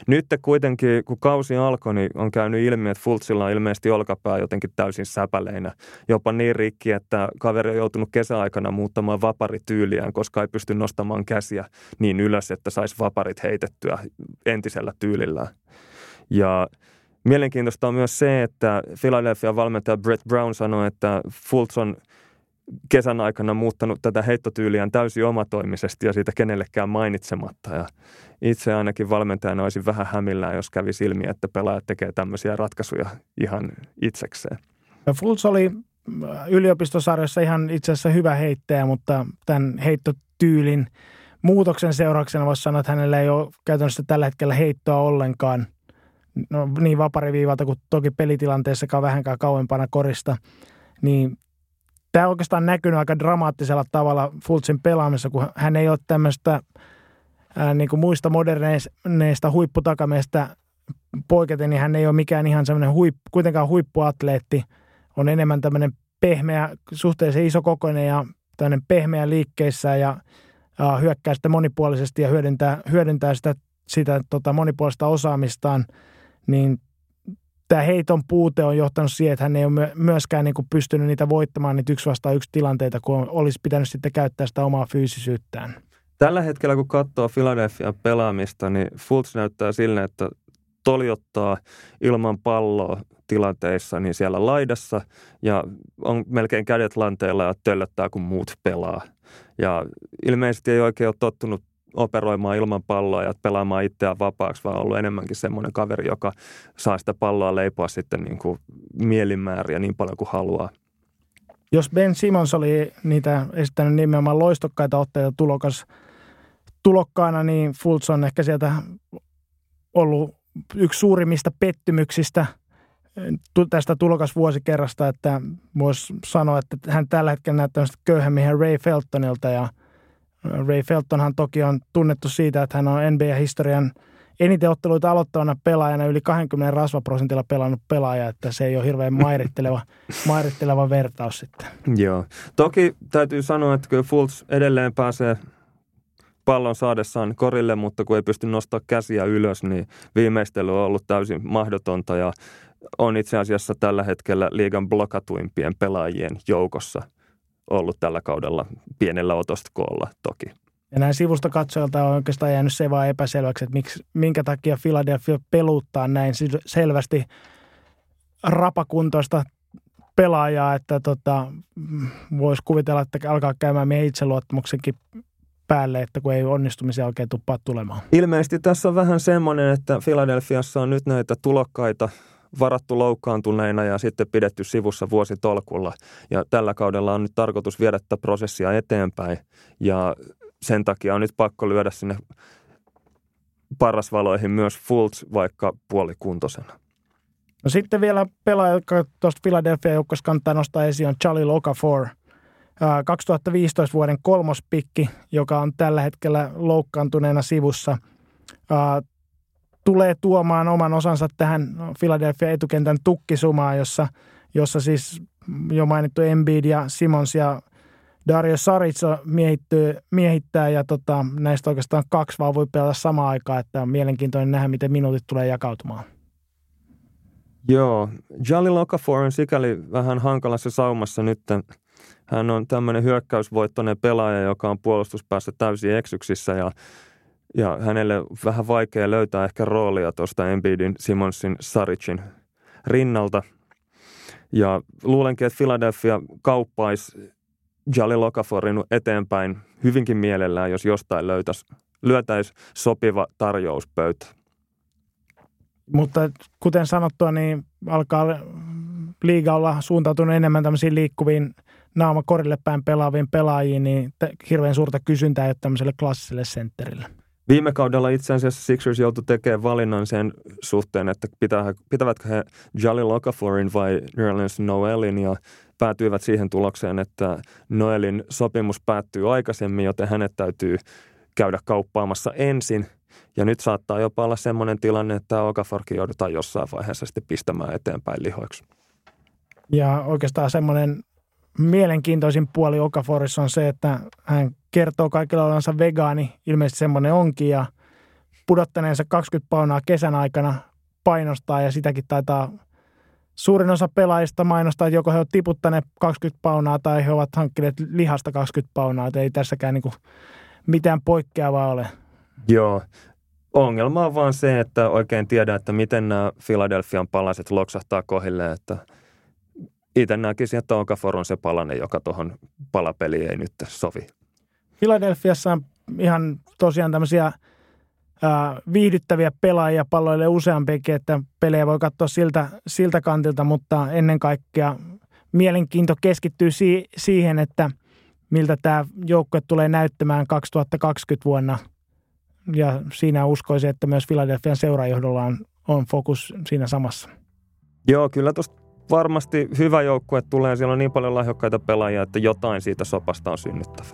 S2: Nyt kuitenkin, kun kausi alkoi, niin on käynyt ilmi, että Fultzilla on ilmeisesti olkapää jotenkin täysin säpäleinä. Jopa niin rikki, että kaveri on joutunut kesäaikana muuttamaan vaparityyliään, koska ei pysty nostamaan käsiä niin ylös, että saisi vaparit heitettyä entisellä tyylillä. Ja Mielenkiintoista on myös se, että Philadelphia valmentaja Brett Brown sanoi, että Fultz on kesän aikana muuttanut tätä heittotyyliään täysin omatoimisesti ja siitä kenellekään mainitsematta. Ja itse ainakin valmentajana olisin vähän hämillään, jos kävi silmiä, että pelaajat tekee tämmöisiä ratkaisuja ihan itsekseen.
S1: Ja Fultz oli äh, yliopistosarjassa ihan itse asiassa hyvä heittäjä, mutta tämän heittotyylin muutoksen seurauksena voisi sanoa, että hänellä ei ole käytännössä tällä hetkellä heittoa ollenkaan. No, niin vapariviivalta kuin toki pelitilanteessakaan vähänkään kauempana korista. Niin tämä oikeastaan näkynyt aika dramaattisella tavalla Fultzin pelaamisessa, kun hän ei ole tämmöistä ää, niin kuin muista moderneista huipputakameista poiketen, niin hän ei ole mikään ihan semmoinen huippu, kuitenkaan huippuatleetti. On enemmän tämmöinen pehmeä, suhteellisen iso kokoinen ja tämmöinen pehmeä liikkeissä ja ää, hyökkää sitä monipuolisesti ja hyödyntää, hyödyntää sitä, sitä tota, monipuolista osaamistaan, niin tämä heiton puute on johtanut siihen, että hän ei ole myöskään niin kuin pystynyt niitä voittamaan niitä yksi vastaan yksi tilanteita, kun olisi pitänyt sitten käyttää sitä omaa fyysisyyttään.
S2: Tällä hetkellä, kun katsoo Philadelphia pelaamista, niin Fultz näyttää sille, että toljottaa ilman palloa tilanteissa niin siellä laidassa ja on melkein kädet lanteilla ja töllöttää, kun muut pelaa. Ja ilmeisesti ei oikein ole tottunut operoimaan ilman palloa ja pelaamaan itseään vapaaksi, vaan ollut enemmänkin semmoinen kaveri, joka saa sitä palloa leipoa sitten niin kuin mielimääriä niin paljon kuin haluaa.
S1: Jos Ben Simmons oli niitä esittänyt nimenomaan loistokkaita otteita tulokas, tulokkaana, niin Fultz on ehkä sieltä ollut yksi suurimmista pettymyksistä tästä tulokasvuosikerrasta, että voisi sanoa, että hän tällä hetkellä näyttää köyhemmin Ray Feltonilta ja – Ray Feltonhan toki on tunnettu siitä, että hän on NBA-historian eniten otteluita aloittavana pelaajana yli 20 rasvaprosentilla pelannut pelaaja, että se ei ole hirveän mairitteleva, mairitteleva vertaus sitten.
S2: Joo. Toki täytyy sanoa, että kyllä Fultz edelleen pääsee pallon saadessaan korille, mutta kun ei pysty nostamaan käsiä ylös, niin viimeistely on ollut täysin mahdotonta ja on itse asiassa tällä hetkellä liigan blokatuimpien pelaajien joukossa – ollut tällä kaudella pienellä otostokoolla toki.
S1: Ja näin sivusta katsojalta on oikeastaan jäänyt se vaan epäselväksi, että miksi, minkä takia Philadelphia peluttaa näin selvästi rapakuntoista pelaajaa, että tota, voisi kuvitella, että alkaa käymään meidän itseluottamuksenkin päälle, että kun ei onnistumisia oikein tuppaa tulemaan.
S2: Ilmeisesti tässä on vähän semmoinen, että Filadelfiassa on nyt näitä tulokkaita varattu loukkaantuneina ja sitten pidetty sivussa vuositolkulla. Ja tällä kaudella on nyt tarkoitus viedä tätä prosessia eteenpäin ja sen takia on nyt pakko lyödä sinne parasvaloihin myös Fultz vaikka puolikuntoisena.
S1: No sitten vielä pelaaja, joka tuosta Philadelphia joukkoista kannattaa nostaa esiin, on Charlie Okafor. 2015 vuoden kolmospikki, joka on tällä hetkellä loukkaantuneena sivussa, tulee tuomaan oman osansa tähän Philadelphia etukentän tukkisumaan, jossa, jossa siis jo mainittu Embiid ja Simons ja Dario Saric miehittää ja tota, näistä oikeastaan kaksi vaan voi pelata samaan aikaan, että on mielenkiintoinen nähdä, miten minuutit tulee jakautumaan.
S2: Joo, Jalil Okafor on sikäli vähän hankalassa saumassa nyt. Hän on tämmöinen hyökkäysvoittoinen pelaaja, joka on puolustuspäässä täysin eksyksissä ja, ja hänelle vähän vaikea löytää ehkä roolia tuosta Embiidin, Simonsin, Saricin rinnalta. Ja luulenkin, että Philadelphia kauppaisi Jalil Okaforin eteenpäin hyvinkin mielellään, jos jostain löytäisi, lyötäisi sopiva tarjouspöytä.
S1: Mutta kuten sanottua, niin alkaa liiga olla suuntautunut enemmän tämmöisiin liikkuviin naama korille päin pelaaviin pelaajiin, niin hirveän suurta kysyntää ei ole tämmöiselle klassiselle sentterille.
S2: Viime kaudella itse asiassa Sixers joutui tekemään valinnan sen suhteen, että pitää, pitävätkö he Jalil Okaforin vai Nerlens Noelin ja päätyivät siihen tulokseen, että Noelin sopimus päättyy aikaisemmin, joten hänet täytyy käydä kauppaamassa ensin. Ja nyt saattaa jopa olla semmoinen tilanne, että Okaforkin joudutaan jossain vaiheessa sitten pistämään eteenpäin lihoiksi.
S1: Ja oikeastaan semmoinen mielenkiintoisin puoli Okaforissa on se, että hän kertoo kaikilla olevansa vegaani, ilmeisesti semmoinen onkin, ja pudottaneensa 20 paunaa kesän aikana painostaa, ja sitäkin taitaa suurin osa pelaajista mainostaa, että joko he ovat tiputtaneet 20 paunaa tai he ovat hankkineet lihasta 20 paunaa, että ei tässäkään niin mitään poikkeavaa ole.
S2: Joo, ongelma on vaan se, että oikein tiedä, että miten nämä Philadelphian palaset loksahtaa kohille, että – itse näkisin, että Okafor on se palanen, joka tuohon palapeliin ei nyt sovi.
S1: Filadelfiassa on ihan tosiaan tämmöisiä ää, viihdyttäviä pelaajia palloille useampikin, että pelejä voi katsoa siltä, siltä kantilta, mutta ennen kaikkea mielenkiinto keskittyy si- siihen, että miltä tämä joukkue tulee näyttämään 2020 vuonna. Ja siinä uskoisin, että myös Filadelfian seurajohdolla on, on fokus siinä samassa.
S2: Joo, kyllä tuosta varmasti hyvä joukkue tulee. Siellä on niin paljon lahjakkaita pelaajia, että jotain siitä sopasta on synnyttävä.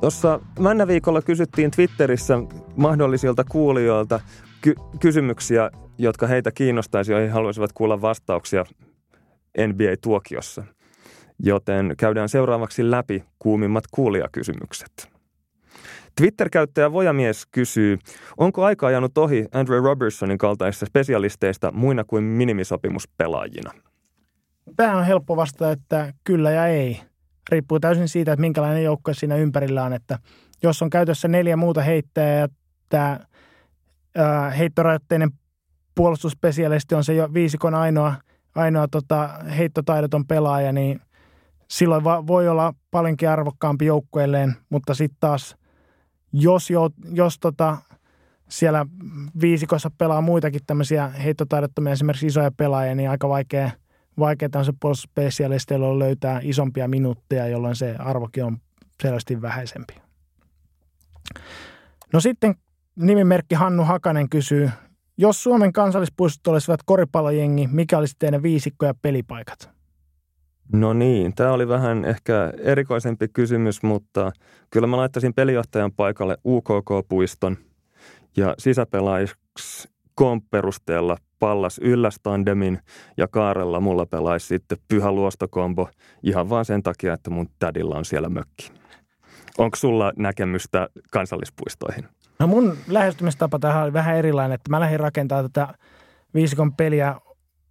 S2: Tuossa männä viikolla kysyttiin Twitterissä mahdollisilta kuulijoilta ky- kysymyksiä, jotka heitä kiinnostaisi, joihin haluaisivat kuulla vastauksia NBA-tuokiossa – joten käydään seuraavaksi läpi kuumimmat kuulijakysymykset. Twitter-käyttäjä Vojamies kysyy, onko aika ajanut ohi Andrew Robertsonin kaltaisista spesialisteista muina kuin minimisopimuspelaajina?
S1: Tähän on helppo vastata, että kyllä ja ei. Riippuu täysin siitä, että minkälainen joukkue siinä ympärillä on. Että jos on käytössä neljä muuta heittäjää ja tämä heittorajoitteinen puolustusspesialisti on se jo viisikon ainoa, ainoa tota, heittotaidoton pelaaja, niin silloin va- voi olla paljonkin arvokkaampi joukkueelleen, mutta sitten taas, jos, jo, jos tota, siellä viisikossa pelaa muitakin tämmöisiä heittotaidottomia, esimerkiksi isoja pelaajia, niin aika vaikea, vaikea tämmöisen puolustusspesialisteilla löytää isompia minuutteja, jolloin se arvokin on selvästi vähäisempi. No sitten nimimerkki Hannu Hakanen kysyy, jos Suomen kansallispuistot olisivat koripallojengi, mikä olisi teidän viisikko ja pelipaikat?
S2: No niin, tämä oli vähän ehkä erikoisempi kysymys, mutta kyllä mä laittaisin pelijohtajan paikalle UKK-puiston ja sisäpelaajiksi komp perusteella pallas yllästandemin ja Kaarella mulla pelaisi sitten pyhä luostokombo ihan vaan sen takia, että mun tädillä on siellä mökki. Onko sulla näkemystä kansallispuistoihin?
S1: No mun lähestymistapa tähän oli vähän erilainen, että mä lähdin rakentamaan tätä viisikon peliä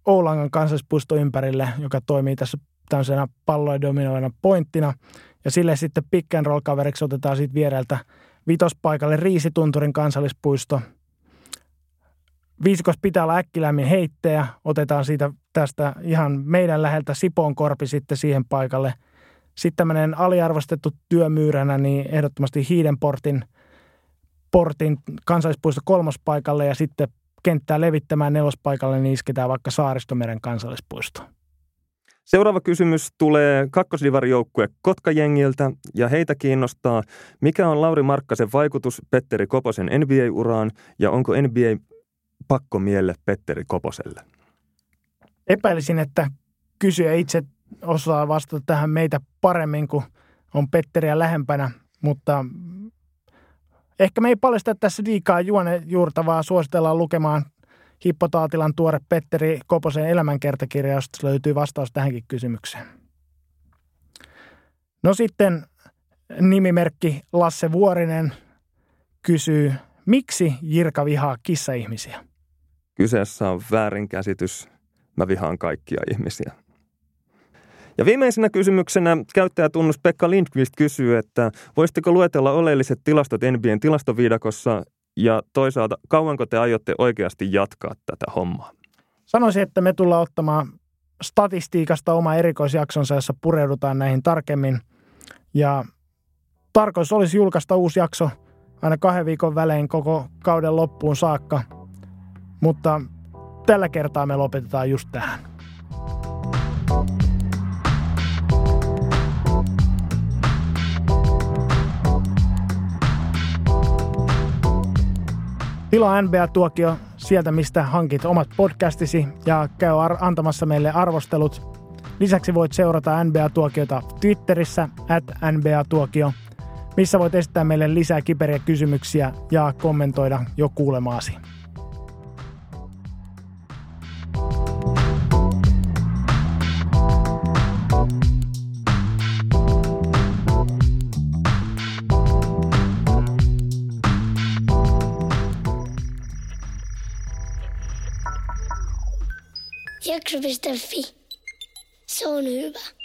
S1: Oulangan kansallispuisto ympärille, joka toimii tässä tämmöisenä palloja dominoivana pointtina. Ja sille sitten pick and roll kaveriksi otetaan siitä viereltä vitospaikalle Riisitunturin kansallispuisto. Viisikos pitää olla äkkilämmin heittejä. Otetaan siitä tästä ihan meidän läheltä Sipoon korpi sitten siihen paikalle. Sitten tämmöinen aliarvostettu työmyyränä, niin ehdottomasti Hiidenportin portin kansallispuisto kolmospaikalle ja sitten kenttää levittämään nelospaikalle, niin isketään vaikka Saaristomeren kansallispuisto.
S2: Seuraava kysymys tulee kakkosdivarijoukkue Kotkajengiltä ja heitä kiinnostaa, mikä on Lauri Markkasen vaikutus Petteri Koposen NBA-uraan ja onko NBA pakko mielle Petteri Koposelle?
S1: Epäilisin, että kysyjä itse osaa vastata tähän meitä paremmin kuin on Petteriä lähempänä, mutta ehkä me ei paljasta tässä liikaa juone juurtavaa. Suositellaan lukemaan Hippo Taatilan tuore Petteri Koposen elämänkertakirja, josta löytyy vastaus tähänkin kysymykseen. No sitten nimimerkki Lasse Vuorinen kysyy, miksi Jirka vihaa kissa-ihmisiä?
S2: Kyseessä on väärinkäsitys. Mä vihaan kaikkia ihmisiä. Ja viimeisenä kysymyksenä käyttäjätunnus Pekka Lindqvist kysyy, että voisitteko luetella oleelliset tilastot NBN tilastoviidakossa ja toisaalta kauanko te aiotte oikeasti jatkaa tätä hommaa?
S1: Sanoisin, että me tullaan ottamaan statistiikasta oma erikoisjaksonsa, jossa pureudutaan näihin tarkemmin. Ja tarkoitus olisi julkaista uusi jakso aina kahden viikon välein koko kauden loppuun saakka. Mutta tällä kertaa me lopetetaan just tähän. Tilaa NBA-tuokio sieltä, mistä hankit omat podcastisi ja käy ar- antamassa meille arvostelut. Lisäksi voit seurata NBA-tuokiota Twitterissä at NBA-tuokio, missä voit esittää meille lisää kiperiä kysymyksiä ja kommentoida jo kuulemaasi. Jakso.fi. Se on hyvä.